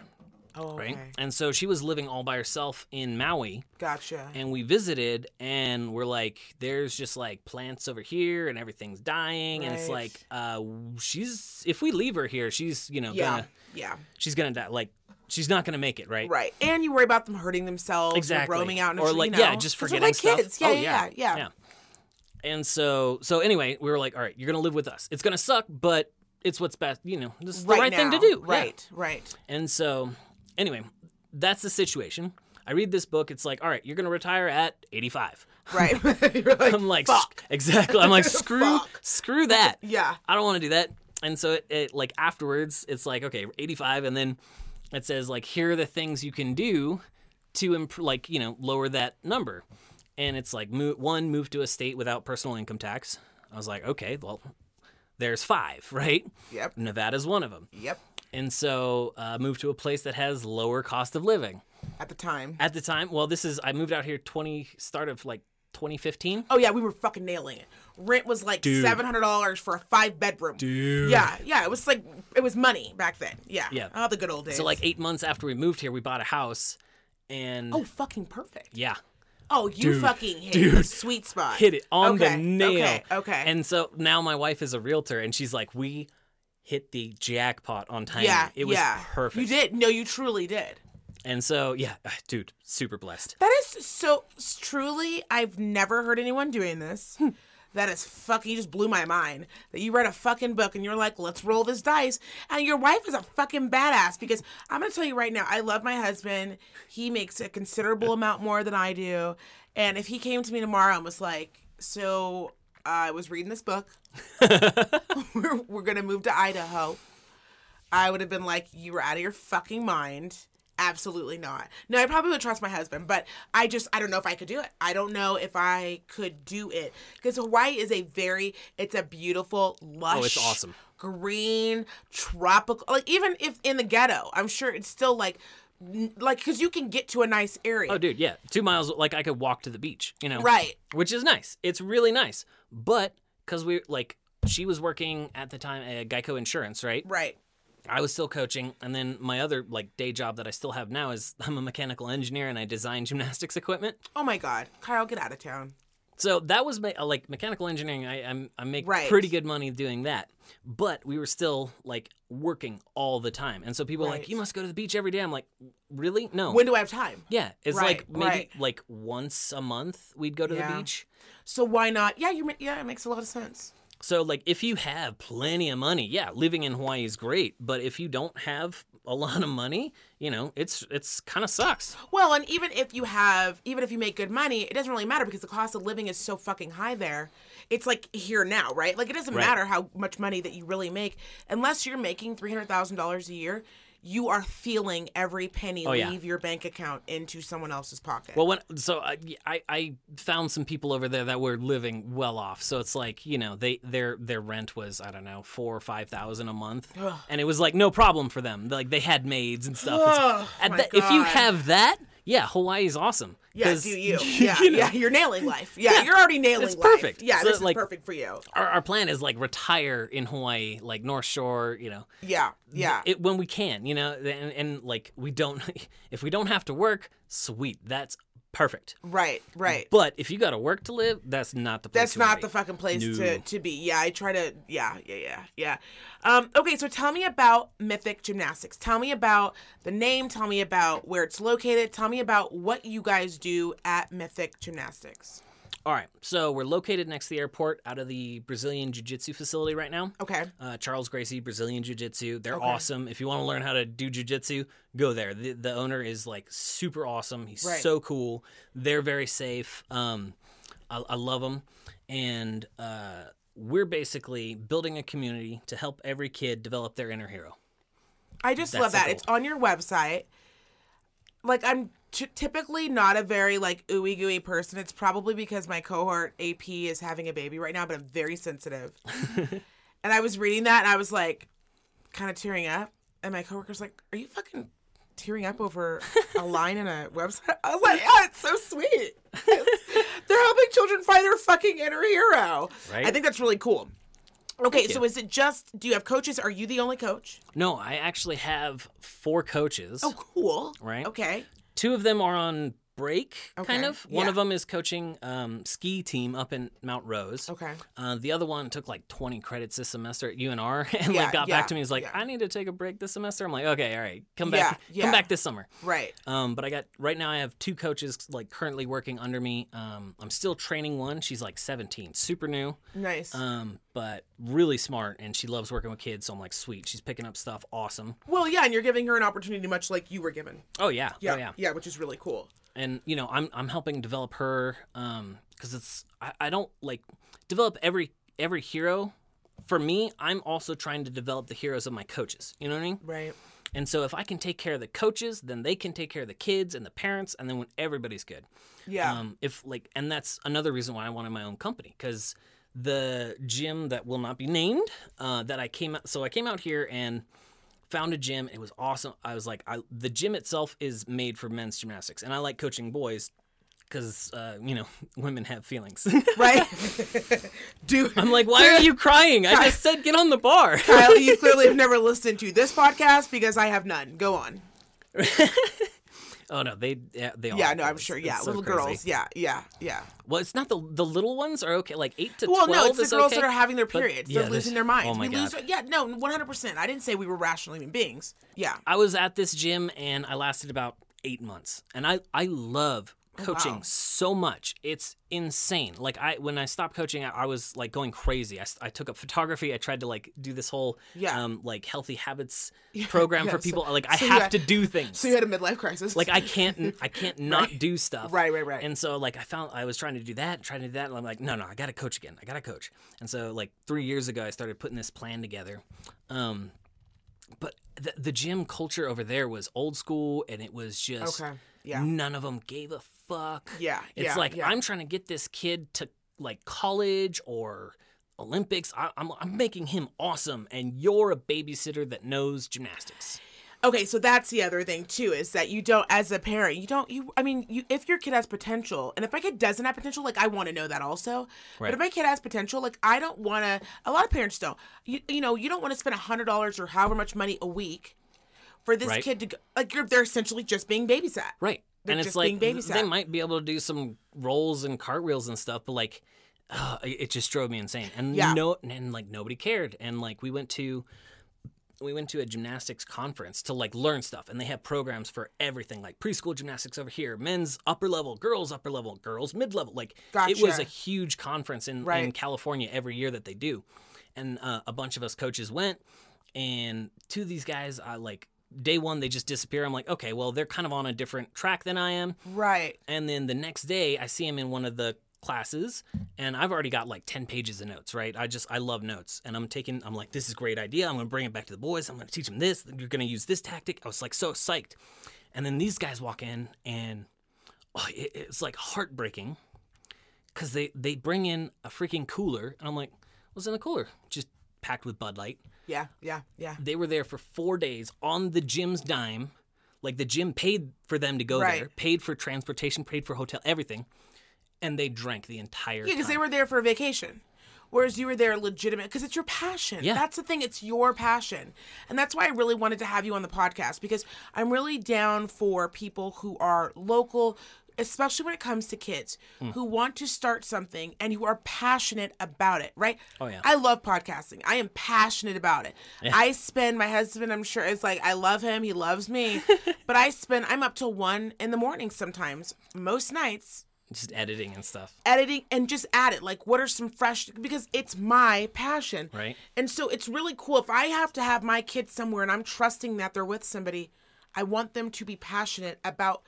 S1: Oh,
S2: right? And so she was living all by herself in Maui.
S1: Gotcha.
S2: and we visited and we're like there's just like plants over here and everything's dying and it's like uh she's if we leave her here she's you know
S1: yeah.
S2: gonna
S1: Yeah.
S2: she's gonna die like she's not gonna make it right
S1: Right. And you worry about them hurting themselves
S2: exactly
S1: or roaming out in
S2: or like
S1: you know,
S2: yeah just forgetting
S1: like
S2: stuff
S1: kids. Yeah,
S2: oh,
S1: yeah, yeah,
S2: yeah and so so anyway we were like all right you're gonna live with us it's gonna suck but it's what's best you know this is the right thing to
S1: now.
S2: do Yeah.
S1: Right, right.
S2: And so, anyway, that's the situation. I read this book. It's like, all right, you're going to retire at 85.
S1: Right. Like,
S2: I'm like,
S1: fuck.
S2: exactly. I'm like, screw, screw that.
S1: Yeah.
S2: I don't want to do that. And so, it, it like afterwards, it's like, okay, 85, and then it says like, here are the things you can do to imp- like you know lower that number. And it's like, one, move to a state without personal income tax. I was like, okay, well, there's five, right?
S1: Yep.
S2: Nevada's one of them.
S1: Yep.
S2: And so, uh, move to a place that has lower cost of living.
S1: At the time.
S2: At the time, well, this is I moved out here 20 start of like 2015.
S1: Oh yeah, we were fucking nailing it. Rent was like
S2: Dude.
S1: seven hundred dollars for a five bedroom.
S2: Dude.
S1: Yeah, yeah. It was like it was money back then. Yeah.
S2: Yeah.
S1: Oh, the good old days.
S2: So like eight months after we moved here, we bought a house, and
S1: Oh, fucking perfect.
S2: yeah,
S1: Oh, you
S2: Dude,
S1: fucking hit
S2: dude.
S1: the sweet spot.
S2: hit it on
S1: okay,
S2: the nail.
S1: Okay. Okay.
S2: And so now my wife is a realtor, and she's like, we hit the jackpot on timing.
S1: yeah.
S2: it was
S1: yeah.
S2: perfect.
S1: You did. No, you truly did.
S2: And so yeah, ah, dude, super blessed.
S1: That is so truly. I've never heard anyone doing this. That is fucking. You just blew my mind. That you read a fucking book and you're like, let's roll this dice. And your wife is a fucking badass because I'm gonna tell you right now, I love my husband. He makes a considerable amount more than I do. And if he came to me tomorrow and was like, so uh, I was reading this book. we're, we're gonna move to Idaho. I would have been like, you were out of your fucking mind. Absolutely not. No, I probably would trust my husband, but I just, I don't know if I could do it. I don't know if I could do it. Because Hawaii is a very, it's a beautiful, lush,
S2: Oh, it's awesome.
S1: green, tropical. Like, even if in the ghetto, I'm sure it's still like, like, because you can get to a nice area.
S2: Oh, dude, yeah, two miles. Like I could walk to the beach, you know.
S1: Right.
S2: which is nice. It's really nice. But because we like, she was working at the time at Geico Insurance, right?
S1: Right.
S2: I was still coaching, and then my other like day job that I still have now is I'm a mechanical engineer and I design gymnastics equipment.
S1: Oh my God. Kyle, get out of town.
S2: So that was my, like mechanical engineering. I I'm, I make
S1: Right.
S2: pretty good money doing that, but we were still like working all the time, and so people
S1: Right.
S2: like, "You must go to the beach every day." I'm like, "Really? No."
S1: When do I have time?
S2: yeah, it's
S1: Right,
S2: like maybe like once a month we'd go to
S1: Yeah.
S2: the beach.
S1: So why not? Yeah, you. Yeah, it makes a lot of sense.
S2: So, like, if you have plenty of money, yeah, living in Hawaii is great. But if you don't have a lot of money, you know, it's it's kind of sucks.
S1: Well, and even if you have, even if you make good money, it doesn't really matter because the cost of living is so fucking high there. It's like here now, right? Like it doesn't
S2: Right.
S1: matter how much money that you really make, unless you're making three hundred thousand dollars a year. You are feeling every penny
S2: Oh, yeah.
S1: leave your bank account into someone else's pocket.
S2: Well, when so I, I I found some people over there that were living well off. So it's like you know they their their rent was I don't know four or five thousand a month, and it was like no problem for them. Like they had maids and stuff. It's-
S1: Oh,
S2: and
S1: my
S2: that- if you have that, yeah, Hawaii's awesome.
S1: yeah, do you? Yeah,
S2: you know,
S1: yeah, you're nailing life. Yeah,
S2: Yeah,
S1: you're already nailing life.
S2: it's
S1: life.
S2: perfect.
S1: Yeah,
S2: So,
S1: this
S2: like-
S1: is perfect for you.
S2: Our, our plan is like retire in Hawaii, like North Shore, you know,
S1: Yeah, yeah.
S2: it, when we can, you know, and, and like we don't, if we don't have to work, sweet, that's perfect.
S1: Right, right.
S2: But if you got to work to live, that's not the place.
S1: That's not
S2: be.
S1: the fucking place
S2: No.
S1: to, to be. Yeah, I try to. Yeah, yeah, yeah, yeah. Um, okay, so tell me about Mythic Gymnastics. Tell me about the name. Tell me about where it's located. Tell me about what you guys do at Mythic Gymnastics.
S2: All right, so we're located next to the airport, out of the Brazilian Jiu Jitsu facility right now.
S1: Okay.
S2: Uh, Charles Gracie, Brazilian Jiu Jitsu. They're
S1: Okay.
S2: awesome. If you want to learn how to do Jiu Jitsu, go there. The, the owner is like super awesome. He's
S1: Right.
S2: so cool. They're very safe. Um, I, I love them. And uh, we're basically building a community to help every kid develop their inner hero.
S1: I just
S2: That's
S1: love that.
S2: goal.
S1: It's on your website. Like I'm t- typically not a very like ooey gooey person. It's probably because my cohort AP is having a baby right now, but I'm very sensitive. and I was reading that and I was like, kind of tearing up. And my coworker's like, "Are you fucking tearing up over a line in a website?" I was like, "Yeah, it's so sweet. They're helping children find their fucking inner hero."
S2: Right.
S1: I think that's really cool. Okay, so is it just? Do you have coaches? Are you the only coach?
S2: No, I actually have four coaches.
S1: Oh, cool.
S2: Right.
S1: Okay.
S2: Two of them are on break, kind
S1: Okay,
S2: of. One
S1: yeah.
S2: of them is coaching um, ski team up in Mount Rose.
S1: Okay.
S2: Uh, the other one took like 20 credits this semester at UNR and
S1: Yeah,
S2: like got
S1: yeah,
S2: back to me. He's like. I need to take a break this semester. I'm like, okay, all right, come back,
S1: yeah.
S2: come back this summer.
S1: Right.
S2: Um, but I got right now. I have two coaches like currently working under me. Um, I'm still training one. She's like 17, super new,
S1: Nice.
S2: um, but really smart, and she loves working with kids. So I'm like, sweet. She's picking up stuff. Awesome.
S1: well, yeah, and you're giving her an opportunity, much like you were given.
S2: Oh yeah,
S1: Yeah.
S2: oh yeah.
S1: Yeah, which is really cool.
S2: And you know i'm i'm helping develop her um because it's I, I don't like develop every every hero for me i'm also trying to develop the heroes of my coaches you know what i mean
S1: Right.
S2: and so if i can take care of the coaches then they can take care of the kids and the parents and then when everybody's good
S1: Yeah.
S2: um if like and that's another reason why i wanted my own company because the gym that will not be named uh that i came out so i came out here and found a gym it was awesome i was like I, the gym itself is made for men's gymnastics and i like coaching boys because uh, you know women have feelings
S1: right. Dude.
S2: i'm like why are you crying i just said get on the bar
S1: Kyle, you clearly have never listened to this podcast because I have none. Go on.
S2: Oh no they yeah, they all
S1: Yeah, no, I'm sure. Yeah,
S2: so
S1: little
S2: crazy.
S1: girls. Yeah, yeah, yeah.
S2: well it's not the the little ones are okay like 8 to
S1: Well,
S2: 12
S1: no, it's the girls
S2: okay,
S1: that are having their periods. They're
S2: this-
S1: losing their minds.
S2: oh my
S1: we lose.
S2: God.
S1: Yeah, no, 100%. I didn't say we were rational human beings. Yeah.
S2: I was at this gym and I lasted about eight months, and I I love coaching
S1: Oh, wow.
S2: so much. It's insane. Like I when I stopped coaching, I, I was like going crazy. I, I, took up photography. I tried to like do this whole
S1: Yeah.
S2: um like healthy habits program
S1: yeah,
S2: for
S1: so-
S2: people. like I
S1: so
S2: have
S1: had-
S2: to do things.
S1: So you had a midlife crisis.
S2: like I can't I can't not do stuff.
S1: Right, right, right.
S2: And so like I found I was trying to do that, trying to do that, and I'm like, no, no, I gotta coach again. I gotta coach. And so like three years ago, I started putting this plan together. Um, but the, the gym culture over there was old school, and it was just
S1: Okay, yeah.
S2: none of them gave a fuck.
S1: Yeah,
S2: it's
S1: yeah,
S2: like
S1: yeah.
S2: I'm trying to get this kid to like college or. Olympics, I, I'm, I'm making him awesome, and you're a babysitter that knows gymnastics.
S1: Okay, so that's the other thing too is that you don't, as a parent, you don't. You, I mean, you if your kid has potential, and if my kid doesn't have potential, like I want to know that also. But if my kid has potential, like I don't want to. A lot of parents don't. You, you know, you don't want to spend a hundred dollars or however much money a week for this
S2: Right.
S1: kid to go, like you're they're essentially just being babysat.
S2: Right.
S1: They're
S2: and it's like
S1: being babysat.
S2: they might be able to do some rolls and cartwheels and stuff, but like uh, it just drove me insane. And
S1: Yeah.
S2: no and like nobody cared. And like we went to we went to a gymnastics conference to like learn stuff and they have programs for everything like preschool gymnastics over here men's upper level girls upper level girls mid level like it was a huge conference in, in california every year that they do and uh, a bunch of us coaches went and two of these guys I like day one they just disappear. I'm like okay well they're kind of on a different track than i am.
S1: Right.
S2: and then the next day i see him in one of the classes and i've already got like 10 pages of notes right? I just i love notes. And i'm taking i'm like this is a great idea. I'm going to bring it back to the boys. I'm going to teach them this. You're going to use this tactic. I was like so psyched. And then these guys walk in and oh, it, it's like heartbreaking because they they bring in a freaking cooler. And i'm like what's in the cooler? Just packed with bud light
S1: Yeah. Yeah. Yeah.
S2: they were there for four days on the gym's dime. Like the gym paid for them to go
S1: Right.
S2: there, paid for transportation, paid for hotel, everything, and they drank the entire
S1: Yeah, because they were there for a vacation. Whereas you were there legitimate because it's your passion.
S2: Yeah.
S1: That's the thing, it's your passion. And that's why I really wanted to have you on the podcast because I'm really down for people who are local especially when it comes to kids
S2: Mm.
S1: who want to start something and who are passionate about it, right?
S2: Oh, yeah.
S1: I love podcasting. I am passionate about it. I spend my husband, I'm sure is like I love him, he loves me. but I spend I'm up till 1 in the morning sometimes, most nights
S2: Just editing and stuff.
S1: editing and just add it like what are some fresh because it's my passion
S2: Right.
S1: and so it's really cool if i have to have my kids somewhere and i'm trusting that they're with somebody i want them to be passionate about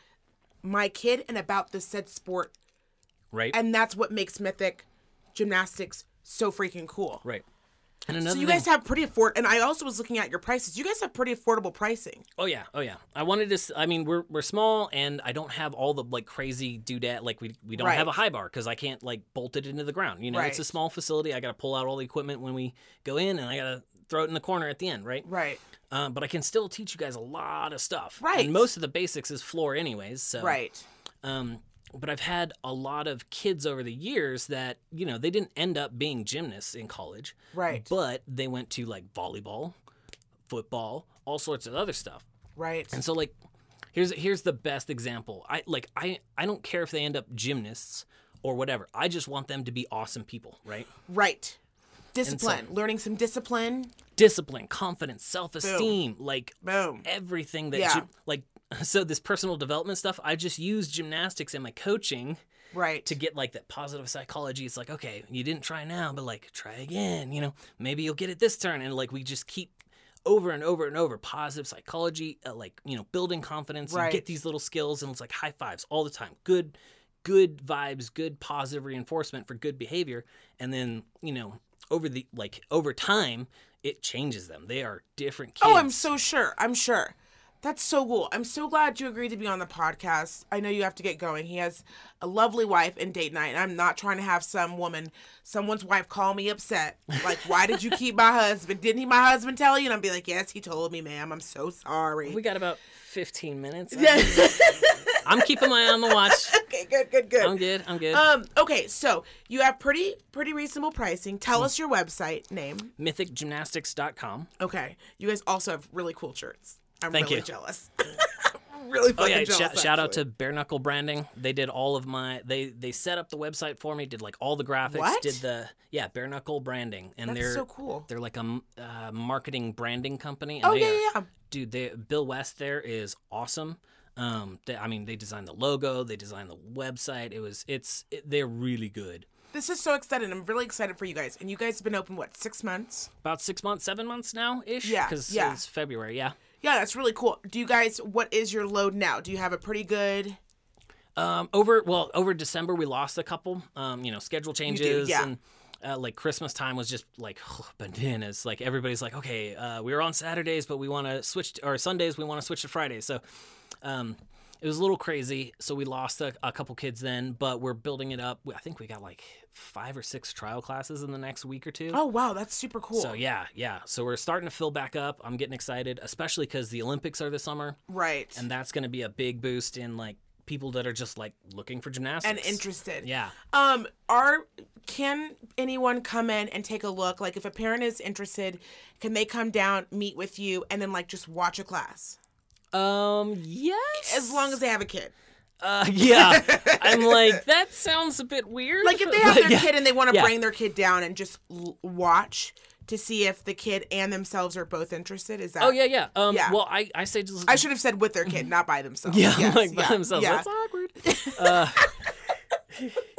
S1: my kid and about the said sport
S2: Right.
S1: and that's what makes mythic gymnastics so freaking cool
S2: right. And another
S1: so you
S2: thing,
S1: guys have pretty afford and i also was looking at your prices you guys have pretty affordable pricing
S2: Oh yeah, oh yeah. I wanted to. s- I mean, we're we're small, and I don't have all the like crazy doodad. Like we we don't
S1: Right.
S2: have a high bar because I can't like bolt it into the ground. You know, it's a small facility. I got to pull out all the equipment when we go in, and I got to throw it in the corner at the end, right?
S1: right
S2: Um, but I can still teach you guys a lot of stuff.
S1: Right.
S2: And most of the basics is floor, anyways. So
S1: right
S2: Um, but I've had a lot of kids over the years that you know they didn't end up being gymnasts in college,
S1: Right.
S2: But they went to like volleyball, football, all sorts of other stuff.
S1: right
S2: And so like here's here's the best example. I like I I don't care if they end up gymnasts or whatever. I just want them to be awesome people, right?
S1: right discipline learning some discipline
S2: Discipline, confidence, self-esteem, like
S1: boom
S2: everything that
S1: Yeah.
S2: like so this personal development stuff, I just use gymnastics in my coaching
S1: right
S2: to get like that positive psychology. It's like, okay, you didn't try now, but like try again, you know, maybe you'll get it this turn. And like we just keep over and over and over positive psychology, uh, like, you know, building confidence.
S1: Right.
S2: You get these little skills and it's like high fives all the time. Good, good vibes, good positive reinforcement for good behavior. And then, you know, over the like over time, it changes them. They are different kids.
S1: Oh, I'm so sure. I'm sure. That's so cool. I'm so glad you agreed to be on the podcast. I know you have to get going. He has a lovely wife and date night. And I'm not trying to have some woman, someone's wife call me upset. Like, why did you keep my husband? Didn't he my husband tell you? And I'll be like, yes, he told me, ma'am. I'm so sorry.
S2: we got about 15 minutes.
S1: Yeah.
S2: I'm keeping my eye on the watch.
S1: okay, good, good, good.
S2: I'm good. I'm good.
S1: Um, okay, so you have pretty pretty reasonable pricing. Tell us your website name.
S2: mythicgymnastics.com.
S1: Okay. You guys also have really cool shirts. I'm
S2: Thank
S1: really
S2: you.
S1: jealous. really
S2: Oh
S1: fucking
S2: yeah,
S1: jealous.
S2: sh- shout out to Bare Knuckle Branding. They did all of my they they set up the website for me, did like all the graphics,
S1: What?
S2: did the yeah, Bare Knuckle Branding. And
S1: That's
S2: they're
S1: so cool.
S2: they're like a uh, marketing branding company and
S1: Oh
S2: they
S1: yeah,
S2: are-
S1: yeah, yeah.
S2: Dude, they, Bill West there is awesome. Um they, I mean, they designed the logo, they designed the website. It was it's it, they're really good.
S1: This is so exciting. I'm really excited for you guys. And you guys have been open what six months?
S2: About 6 months, 7 months now ish
S1: Yeah,
S2: cuz
S1: yeah.
S2: it's February, yeah.
S1: Yeah, that's really cool. Do you guys? What is your load now? Do you have a pretty good?
S2: Um, over well, over December we lost a couple. Um, you know, schedule changes
S1: yeah.
S2: and uh, like Christmas time was just like bananas. Like everybody's like, okay, uh, we were on Saturdays, but we want to switch to, or Sundays we want to switch to Fridays. So, um, it was a little crazy. So we lost a, a couple kids then, but we're building it up. I think we got like five or six trial classes in the next week or two.
S1: Oh wow, that's super cool.
S2: So yeah, yeah. So we're starting to fill back up. I'm getting excited, especially because the Olympics are this summer,
S1: Right.
S2: and that's going to be a big boost in like people that are just like looking for gymnastics
S1: and interested.
S2: Yeah.
S1: Um, are can anyone come in and take a look? Like, if a parent is interested, can they come down, meet with you, and then like just watch a class?
S2: Um. Yes.
S1: As long as they have a kid.
S2: Uh. Yeah. I'm like that sounds a bit weird.
S1: Like, if they have their
S2: yeah.
S1: kid and they want to
S2: Yeah.
S1: bring their kid down and just l- watch to see if the kid and themselves are both interested, is that?
S2: Oh yeah, yeah. Um.
S1: Yeah.
S2: Well, I I say just.
S1: I should have said with their kid, not by themselves.
S2: Yeah,
S1: Yes,
S2: like by themselves.
S1: Yeah.
S2: That's awkward. Uh,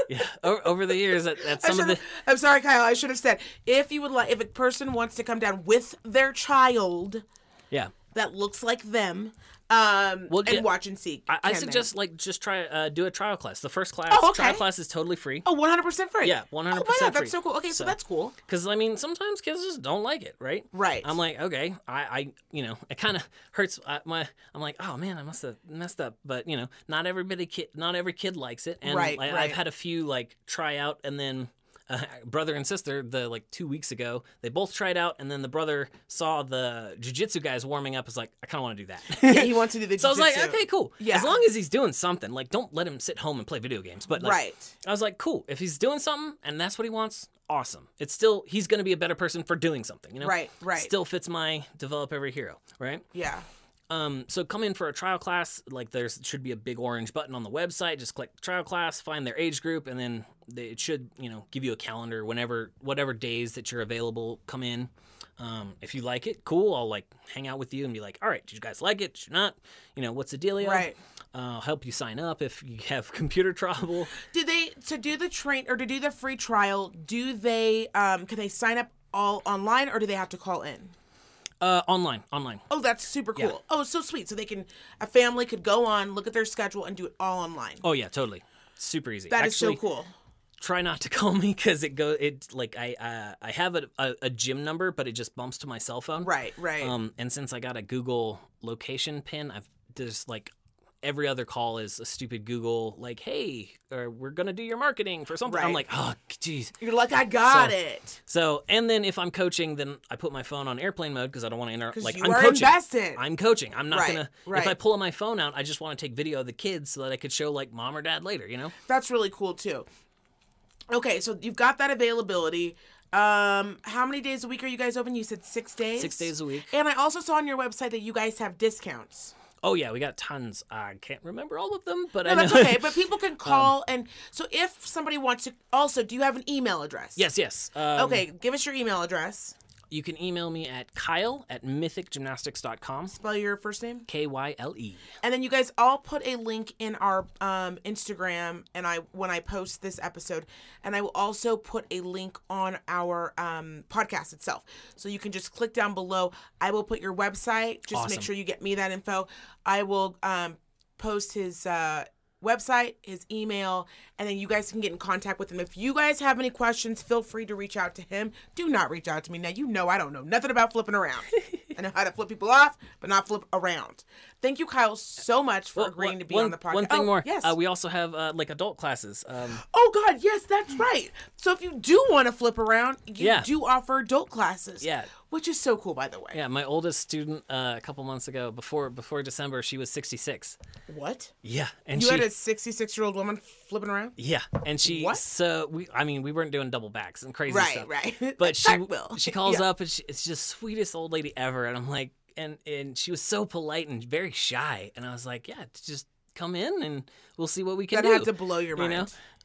S2: yeah. Over the years, at, at some of the
S1: I'm sorry, Kyle. I should have said if you would like, if a person wants to come down with their child
S2: yeah.
S1: That looks like them, um,
S2: Well,
S1: and
S2: yeah.
S1: watch and see.
S2: I, I suggest like just try uh, do a trial class. The first class
S1: Oh, okay.
S2: trial class is totally free.
S1: Oh, 100 percent free.
S2: Yeah, 100%
S1: Oh my god, that's so cool. Okay, so,
S2: So-
S1: that's cool.
S2: Because I mean, sometimes kids just don't like it, right?
S1: Right.
S2: I'm like, okay, I, I you know, it kind of hurts I, my. I'm like, oh man, I must have messed up. But you know, not everybody, kid, not every kid likes it, and
S1: Right, right.
S2: I've had a few like try out, and then uh, brother and sister, the like two weeks ago, they both tried out, and then the brother saw the jujitsu guys warming up. Was like, I kind of want to do that.
S1: Yeah, he wants to do the. Jitsu.
S2: So I was like, okay, cool.
S1: Yeah.
S2: As long as he's doing something, like don't let him sit home and play video games. But like,
S1: Right.
S2: I was like, cool. If he's doing something and that's what he wants, awesome. It's still he's going to be a better person for doing something. You know,
S1: Right, right.
S2: Still fits my develop every hero, right?
S1: Yeah.
S2: Um, so come in for a trial class. Like there should be a big orange button on the website. Just click trial class, find their age group, and then they, it should you know give you a calendar whenever whatever days that you're available. Come in. Um, if you like it, cool. I'll like hang out with you and be like, all right, did you guys like it? Did you not? You know, what's the dealio?
S1: Right.
S2: Uh, I'll help you sign up if you have computer trouble.
S1: Do they to do the train or to do the free trial? Do they um can they sign up all online or do they have to call in?
S2: Uh, online, online.
S1: Oh, that's super cool.
S2: Yeah.
S1: Oh, so sweet. So they can a family could go on, look at their schedule, and do it all online.
S2: Oh yeah, totally. Super easy.
S1: That is
S2: Actually,
S1: so cool.
S2: try not to call me because it go it like I uh, I have a, a a gym number, but it just bumps to my cell phone.
S1: Right, right.
S2: Um, and since I got a Google location pin, I've there's like every other call is a stupid Google like, hey, or we're gonna do your marketing for something. I'm like, oh, jeez.
S1: You're like, I got
S2: So-
S1: it.
S2: So, and then if I'm coaching, then I put my phone on airplane mode because I don't want to interrupt. Like
S1: you
S2: I'm
S1: are
S2: coaching.
S1: invested.
S2: I'm coaching. I'm not
S1: Right,
S2: gonna.
S1: right.
S2: If I pull my phone out, I just want to take video of the kids so that I could show like mom or dad later. You know.
S1: That's really cool too. Okay, so you've got that availability. Um, how many days a week are you guys open? You said six days.
S2: Six days a week.
S1: And I also saw on your website that you guys have discounts.
S2: Oh yeah, we got tons. I can't remember all of them, but
S1: No,
S2: I know.
S1: that's okay. But people can call and so if somebody wants to also, do you have an email address?
S2: yes, yes. Um,
S1: Okay, give us your email address.
S2: You can email me at Kyle at mythicgymnastics.com.
S1: Spell your first name.
S2: K Y L E.
S1: And then you guys all put a link in our um, Instagram and I when I post this episode. And I will also put a link on our um, podcast itself. So you can just click down below. I will put your website. Just
S2: Awesome.
S1: make sure you get me that info. I will um, post his uh, website, his email, and then you guys can get in contact with him. If you guys have any questions, feel free to reach out to him. Do not reach out to me. Now, you know I don't know nothing about flipping around. I know how to flip people off, but not flip around. Thank you, Kyle, so much for
S2: Well,
S1: agreeing
S2: one-
S1: to be
S2: one-
S1: on the podcast.
S2: One thing
S1: Oh,
S2: more.
S1: Yes.
S2: Uh, we also have uh, like adult classes. Um,
S1: oh, God. Yes, that's right. So if you do want to flip around, you
S2: Yeah.
S1: do offer adult classes.
S2: Yeah.
S1: Which is so cool, by the way.
S2: yeah, my oldest student uh, a couple months ago, before before December, she was 66.
S1: What?
S2: Yeah, and
S1: You
S2: she
S1: had a 66 year old woman flipping around?
S2: yeah, and she
S1: What?
S2: so we I mean we weren't doing double backs and crazy
S1: Right,
S2: stuff.
S1: right. right.
S2: But she she calls
S1: Yeah.
S2: up and she, it's just sweetest old lady ever, and I'm like, and and she was so polite and very shy, and I was like, yeah, just come in and we'll see what we can
S1: That
S2: do.
S1: had to blow your
S2: you
S1: mind.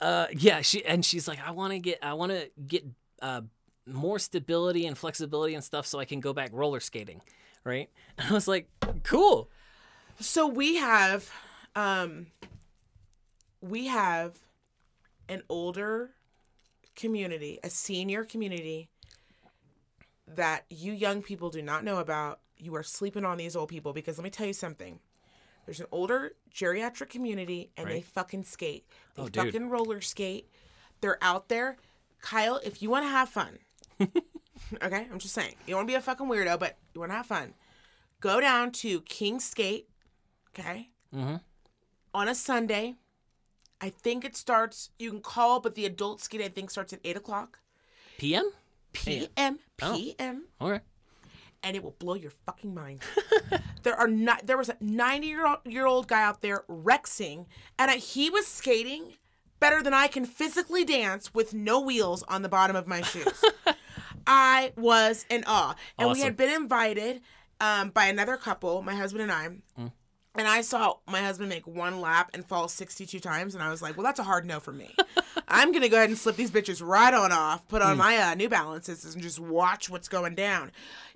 S2: know uh yeah she and she's like i want to get i want to get uh more stability and flexibility and stuff so i can go back roller skating right and i was like cool
S1: So we have um we have an older community, a senior community that you young people do not know about. You are sleeping on these old people because let me tell you something. There's an older geriatric community and they fucking skate. They
S2: Oh, dude.
S1: fucking roller skate. They're out there. Kyle, if you want to have fun, okay, I'm just saying, you don't want to be a fucking weirdo, but you want to have fun. Go down to King Skate, okay,
S2: Mhm.
S1: on a Sunday. I think it starts. You can call, but the adult skate I think starts at eight o'clock
S2: pm
S1: p.m.
S2: Oh.
S1: p.m.
S2: all right
S1: and it will blow your fucking mind. there are not. There was a ninety year old year old guy out there rexing, and I, he was skating better than I can physically dance with no wheels on the bottom of my shoes. I was in awe, and we had been invited um, by another couple, my husband and I. And I saw my husband make one lap and fall 62 times, and I was like, well, that's a hard no for me. I'm going to go ahead and slip these bitches right on off, put on my uh, New Balances, and just watch what's going down.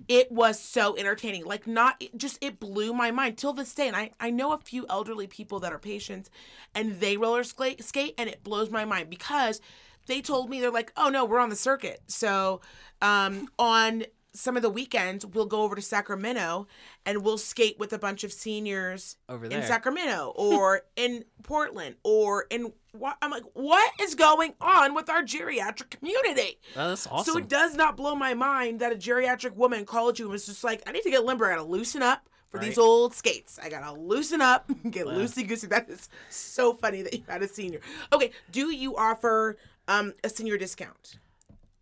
S1: It was so entertaining. Like, not it just, it blew my mind till this day. And I, I know a few elderly people that are patients, and they roller skate, skate, and it blows my mind because they told me, they're like, oh, no, we're on the circuit. So um, on some of the weekends, we'll go over to Sacramento and we'll skate with a bunch of seniors
S2: Over there. in.
S1: Sacramento or in Portland or in what I'm like, what is going on with our geriatric community?
S2: Oh, that's awesome
S1: So it does not blow my mind that a geriatric woman called you and was just like, I need to get limber. I gotta loosen up for these old skates. I gotta loosen up, get loosey goosey. That is so funny that you had a senior. Okay, do you offer um, a senior discount?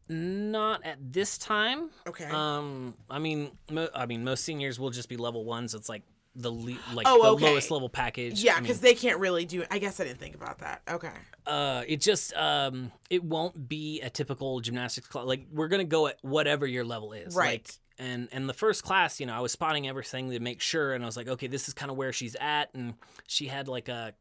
S2: not at this time
S1: Okay.
S2: um i mean mo- i mean most seniors will just be level ones. so it's like the le- like
S1: Oh,
S2: the
S1: okay.
S2: lowest level package.
S1: Yeah,
S2: I mean,
S1: because they can't really do it. I guess I didn't think about that. Okay.
S2: uh, it just um, it won't be a typical gymnastics class. Like we're gonna go at whatever your level is.
S1: Right.
S2: Like, and and the first class, you know, I was spotting everything to make sure, and I was like, okay, this is kind of where she's at, and she had like a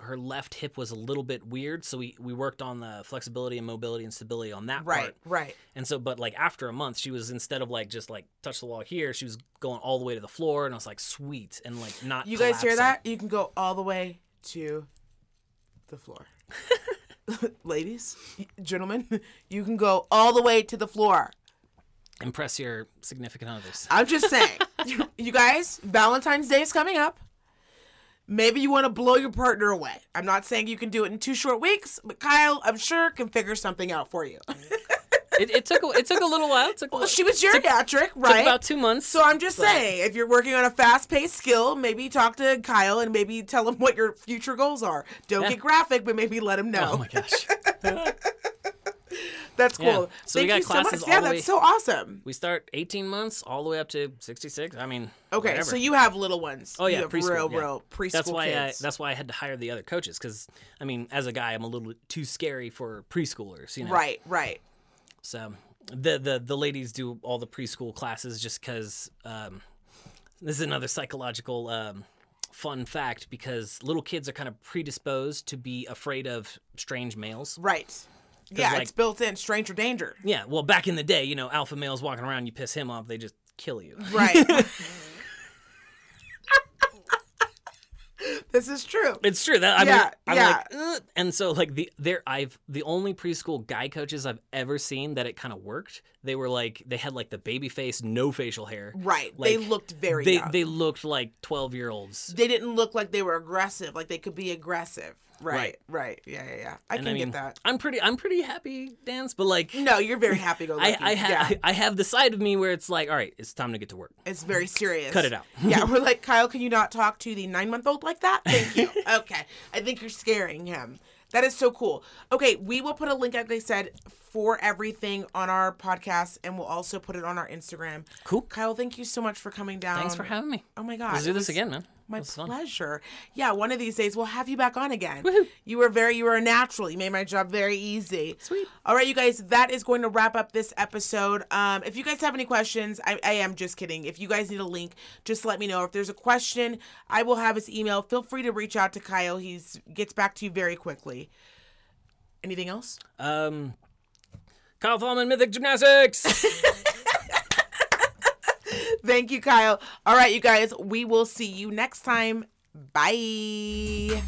S2: her left hip was a little bit weird, so we we worked on the flexibility and mobility and stability on that
S1: Right.
S2: part.
S1: Right. Right.
S2: And so, but like after a month, she was instead of like just like touch the wall here, she was going all the way to the floor, and I was like, sweet, and like not.
S1: You guys hear that? You can go all the way to the floor. Ladies, gentlemen, you can go all the way to the floor.
S2: Impress your significant others.
S1: I'm just saying. you guys, Valentine's Day is coming up. Maybe you want to blow your partner away. I'm not saying you can do it in two short weeks, but Kyle, I'm sure, can figure something out for you.
S2: it, it took a, it took a little while. It took,
S1: well,
S2: little-
S1: she was geriatric,
S2: took
S1: right?
S2: about two months.
S1: So I'm just saying, if you're working on a fast-paced skill, maybe talk to Kyle and maybe tell him what your future goals are. Don't
S2: Yeah.
S1: get graphic, but maybe let him know.
S2: oh my gosh.
S1: That's cool.
S2: Yeah. So we
S1: Thank
S2: got
S1: you so
S2: classes
S1: much. Yeah, that's
S2: way-
S1: so awesome.
S2: we start 18 months all the way up to 66. I mean,
S1: Okay,
S2: whatever.
S1: so you have little ones.
S2: Oh yeah,
S1: you have
S2: preschool.
S1: real,
S2: yeah.
S1: real preschool
S2: That's why
S1: kids.
S2: I that's why I had to hire the other coaches because I mean, as a guy, I'm a little too scary for preschoolers. You know,
S1: Right, right.
S2: So the the the ladies do all the preschool classes just because um, this is another psychological um, fun fact because little kids are kind of predisposed to be afraid of strange males.
S1: Right. Yeah,
S2: like-
S1: it's built in. Stranger danger.
S2: Yeah, well, back in the day, you know, alpha males walking around, you piss him off, they just kill you.
S1: Right. this is true.
S2: It's true that I
S1: Yeah,
S2: mean, I'm
S1: yeah.
S2: like, "Ugh." and so like the there I've the only preschool guy coaches I've ever seen that it kind of worked. They were like they had like the baby face, no facial hair.
S1: Right. they looked very
S2: They
S1: young.
S2: they looked like twelve year olds.
S1: they didn't look like they were aggressive. Like they could be aggressive. Right.
S2: Right.
S1: Right. Yeah, yeah, yeah. I
S2: And
S1: can
S2: I mean,
S1: get that.
S2: I'm pretty I'm pretty happy, dance, but like
S1: No, you're very happy go
S2: I
S1: lucky.
S2: I, ha-
S1: yeah.
S2: I have the side of me where it's like, all right, it's time to get to work.
S1: It's very serious.
S2: Cut it out.
S1: yeah, we're like, Kyle, can you not talk to the nine month old like that? Thank you. okay. I think you're scaring him. That is so cool. Okay, we will put a link, like I said, for everything on our podcast, and we'll also put it on our Instagram.
S2: Cool.
S1: Kyle, thank you so much for coming down.
S2: Thanks for having me.
S1: Oh my God.
S2: Let's do this
S1: was
S2: again, man.
S1: My
S2: This was fun.
S1: pleasure. Yeah, one of these days we'll have you back on again. You were very, you were a natural. You made my job very easy.
S2: Sweet.
S1: All right, you guys, that is going to wrap up this episode. Um, if you guys have any questions, I, I am just kidding. If you guys need a link, just let me know. If there's a question, I will have his email. Feel free to reach out to Kyle. He's gets back to you very quickly. Anything else?
S2: Um, Kyle Thalman, Mythic Gymnastics.
S1: Thank you, Kyle. All right, you guys, we will see you next time. Bye.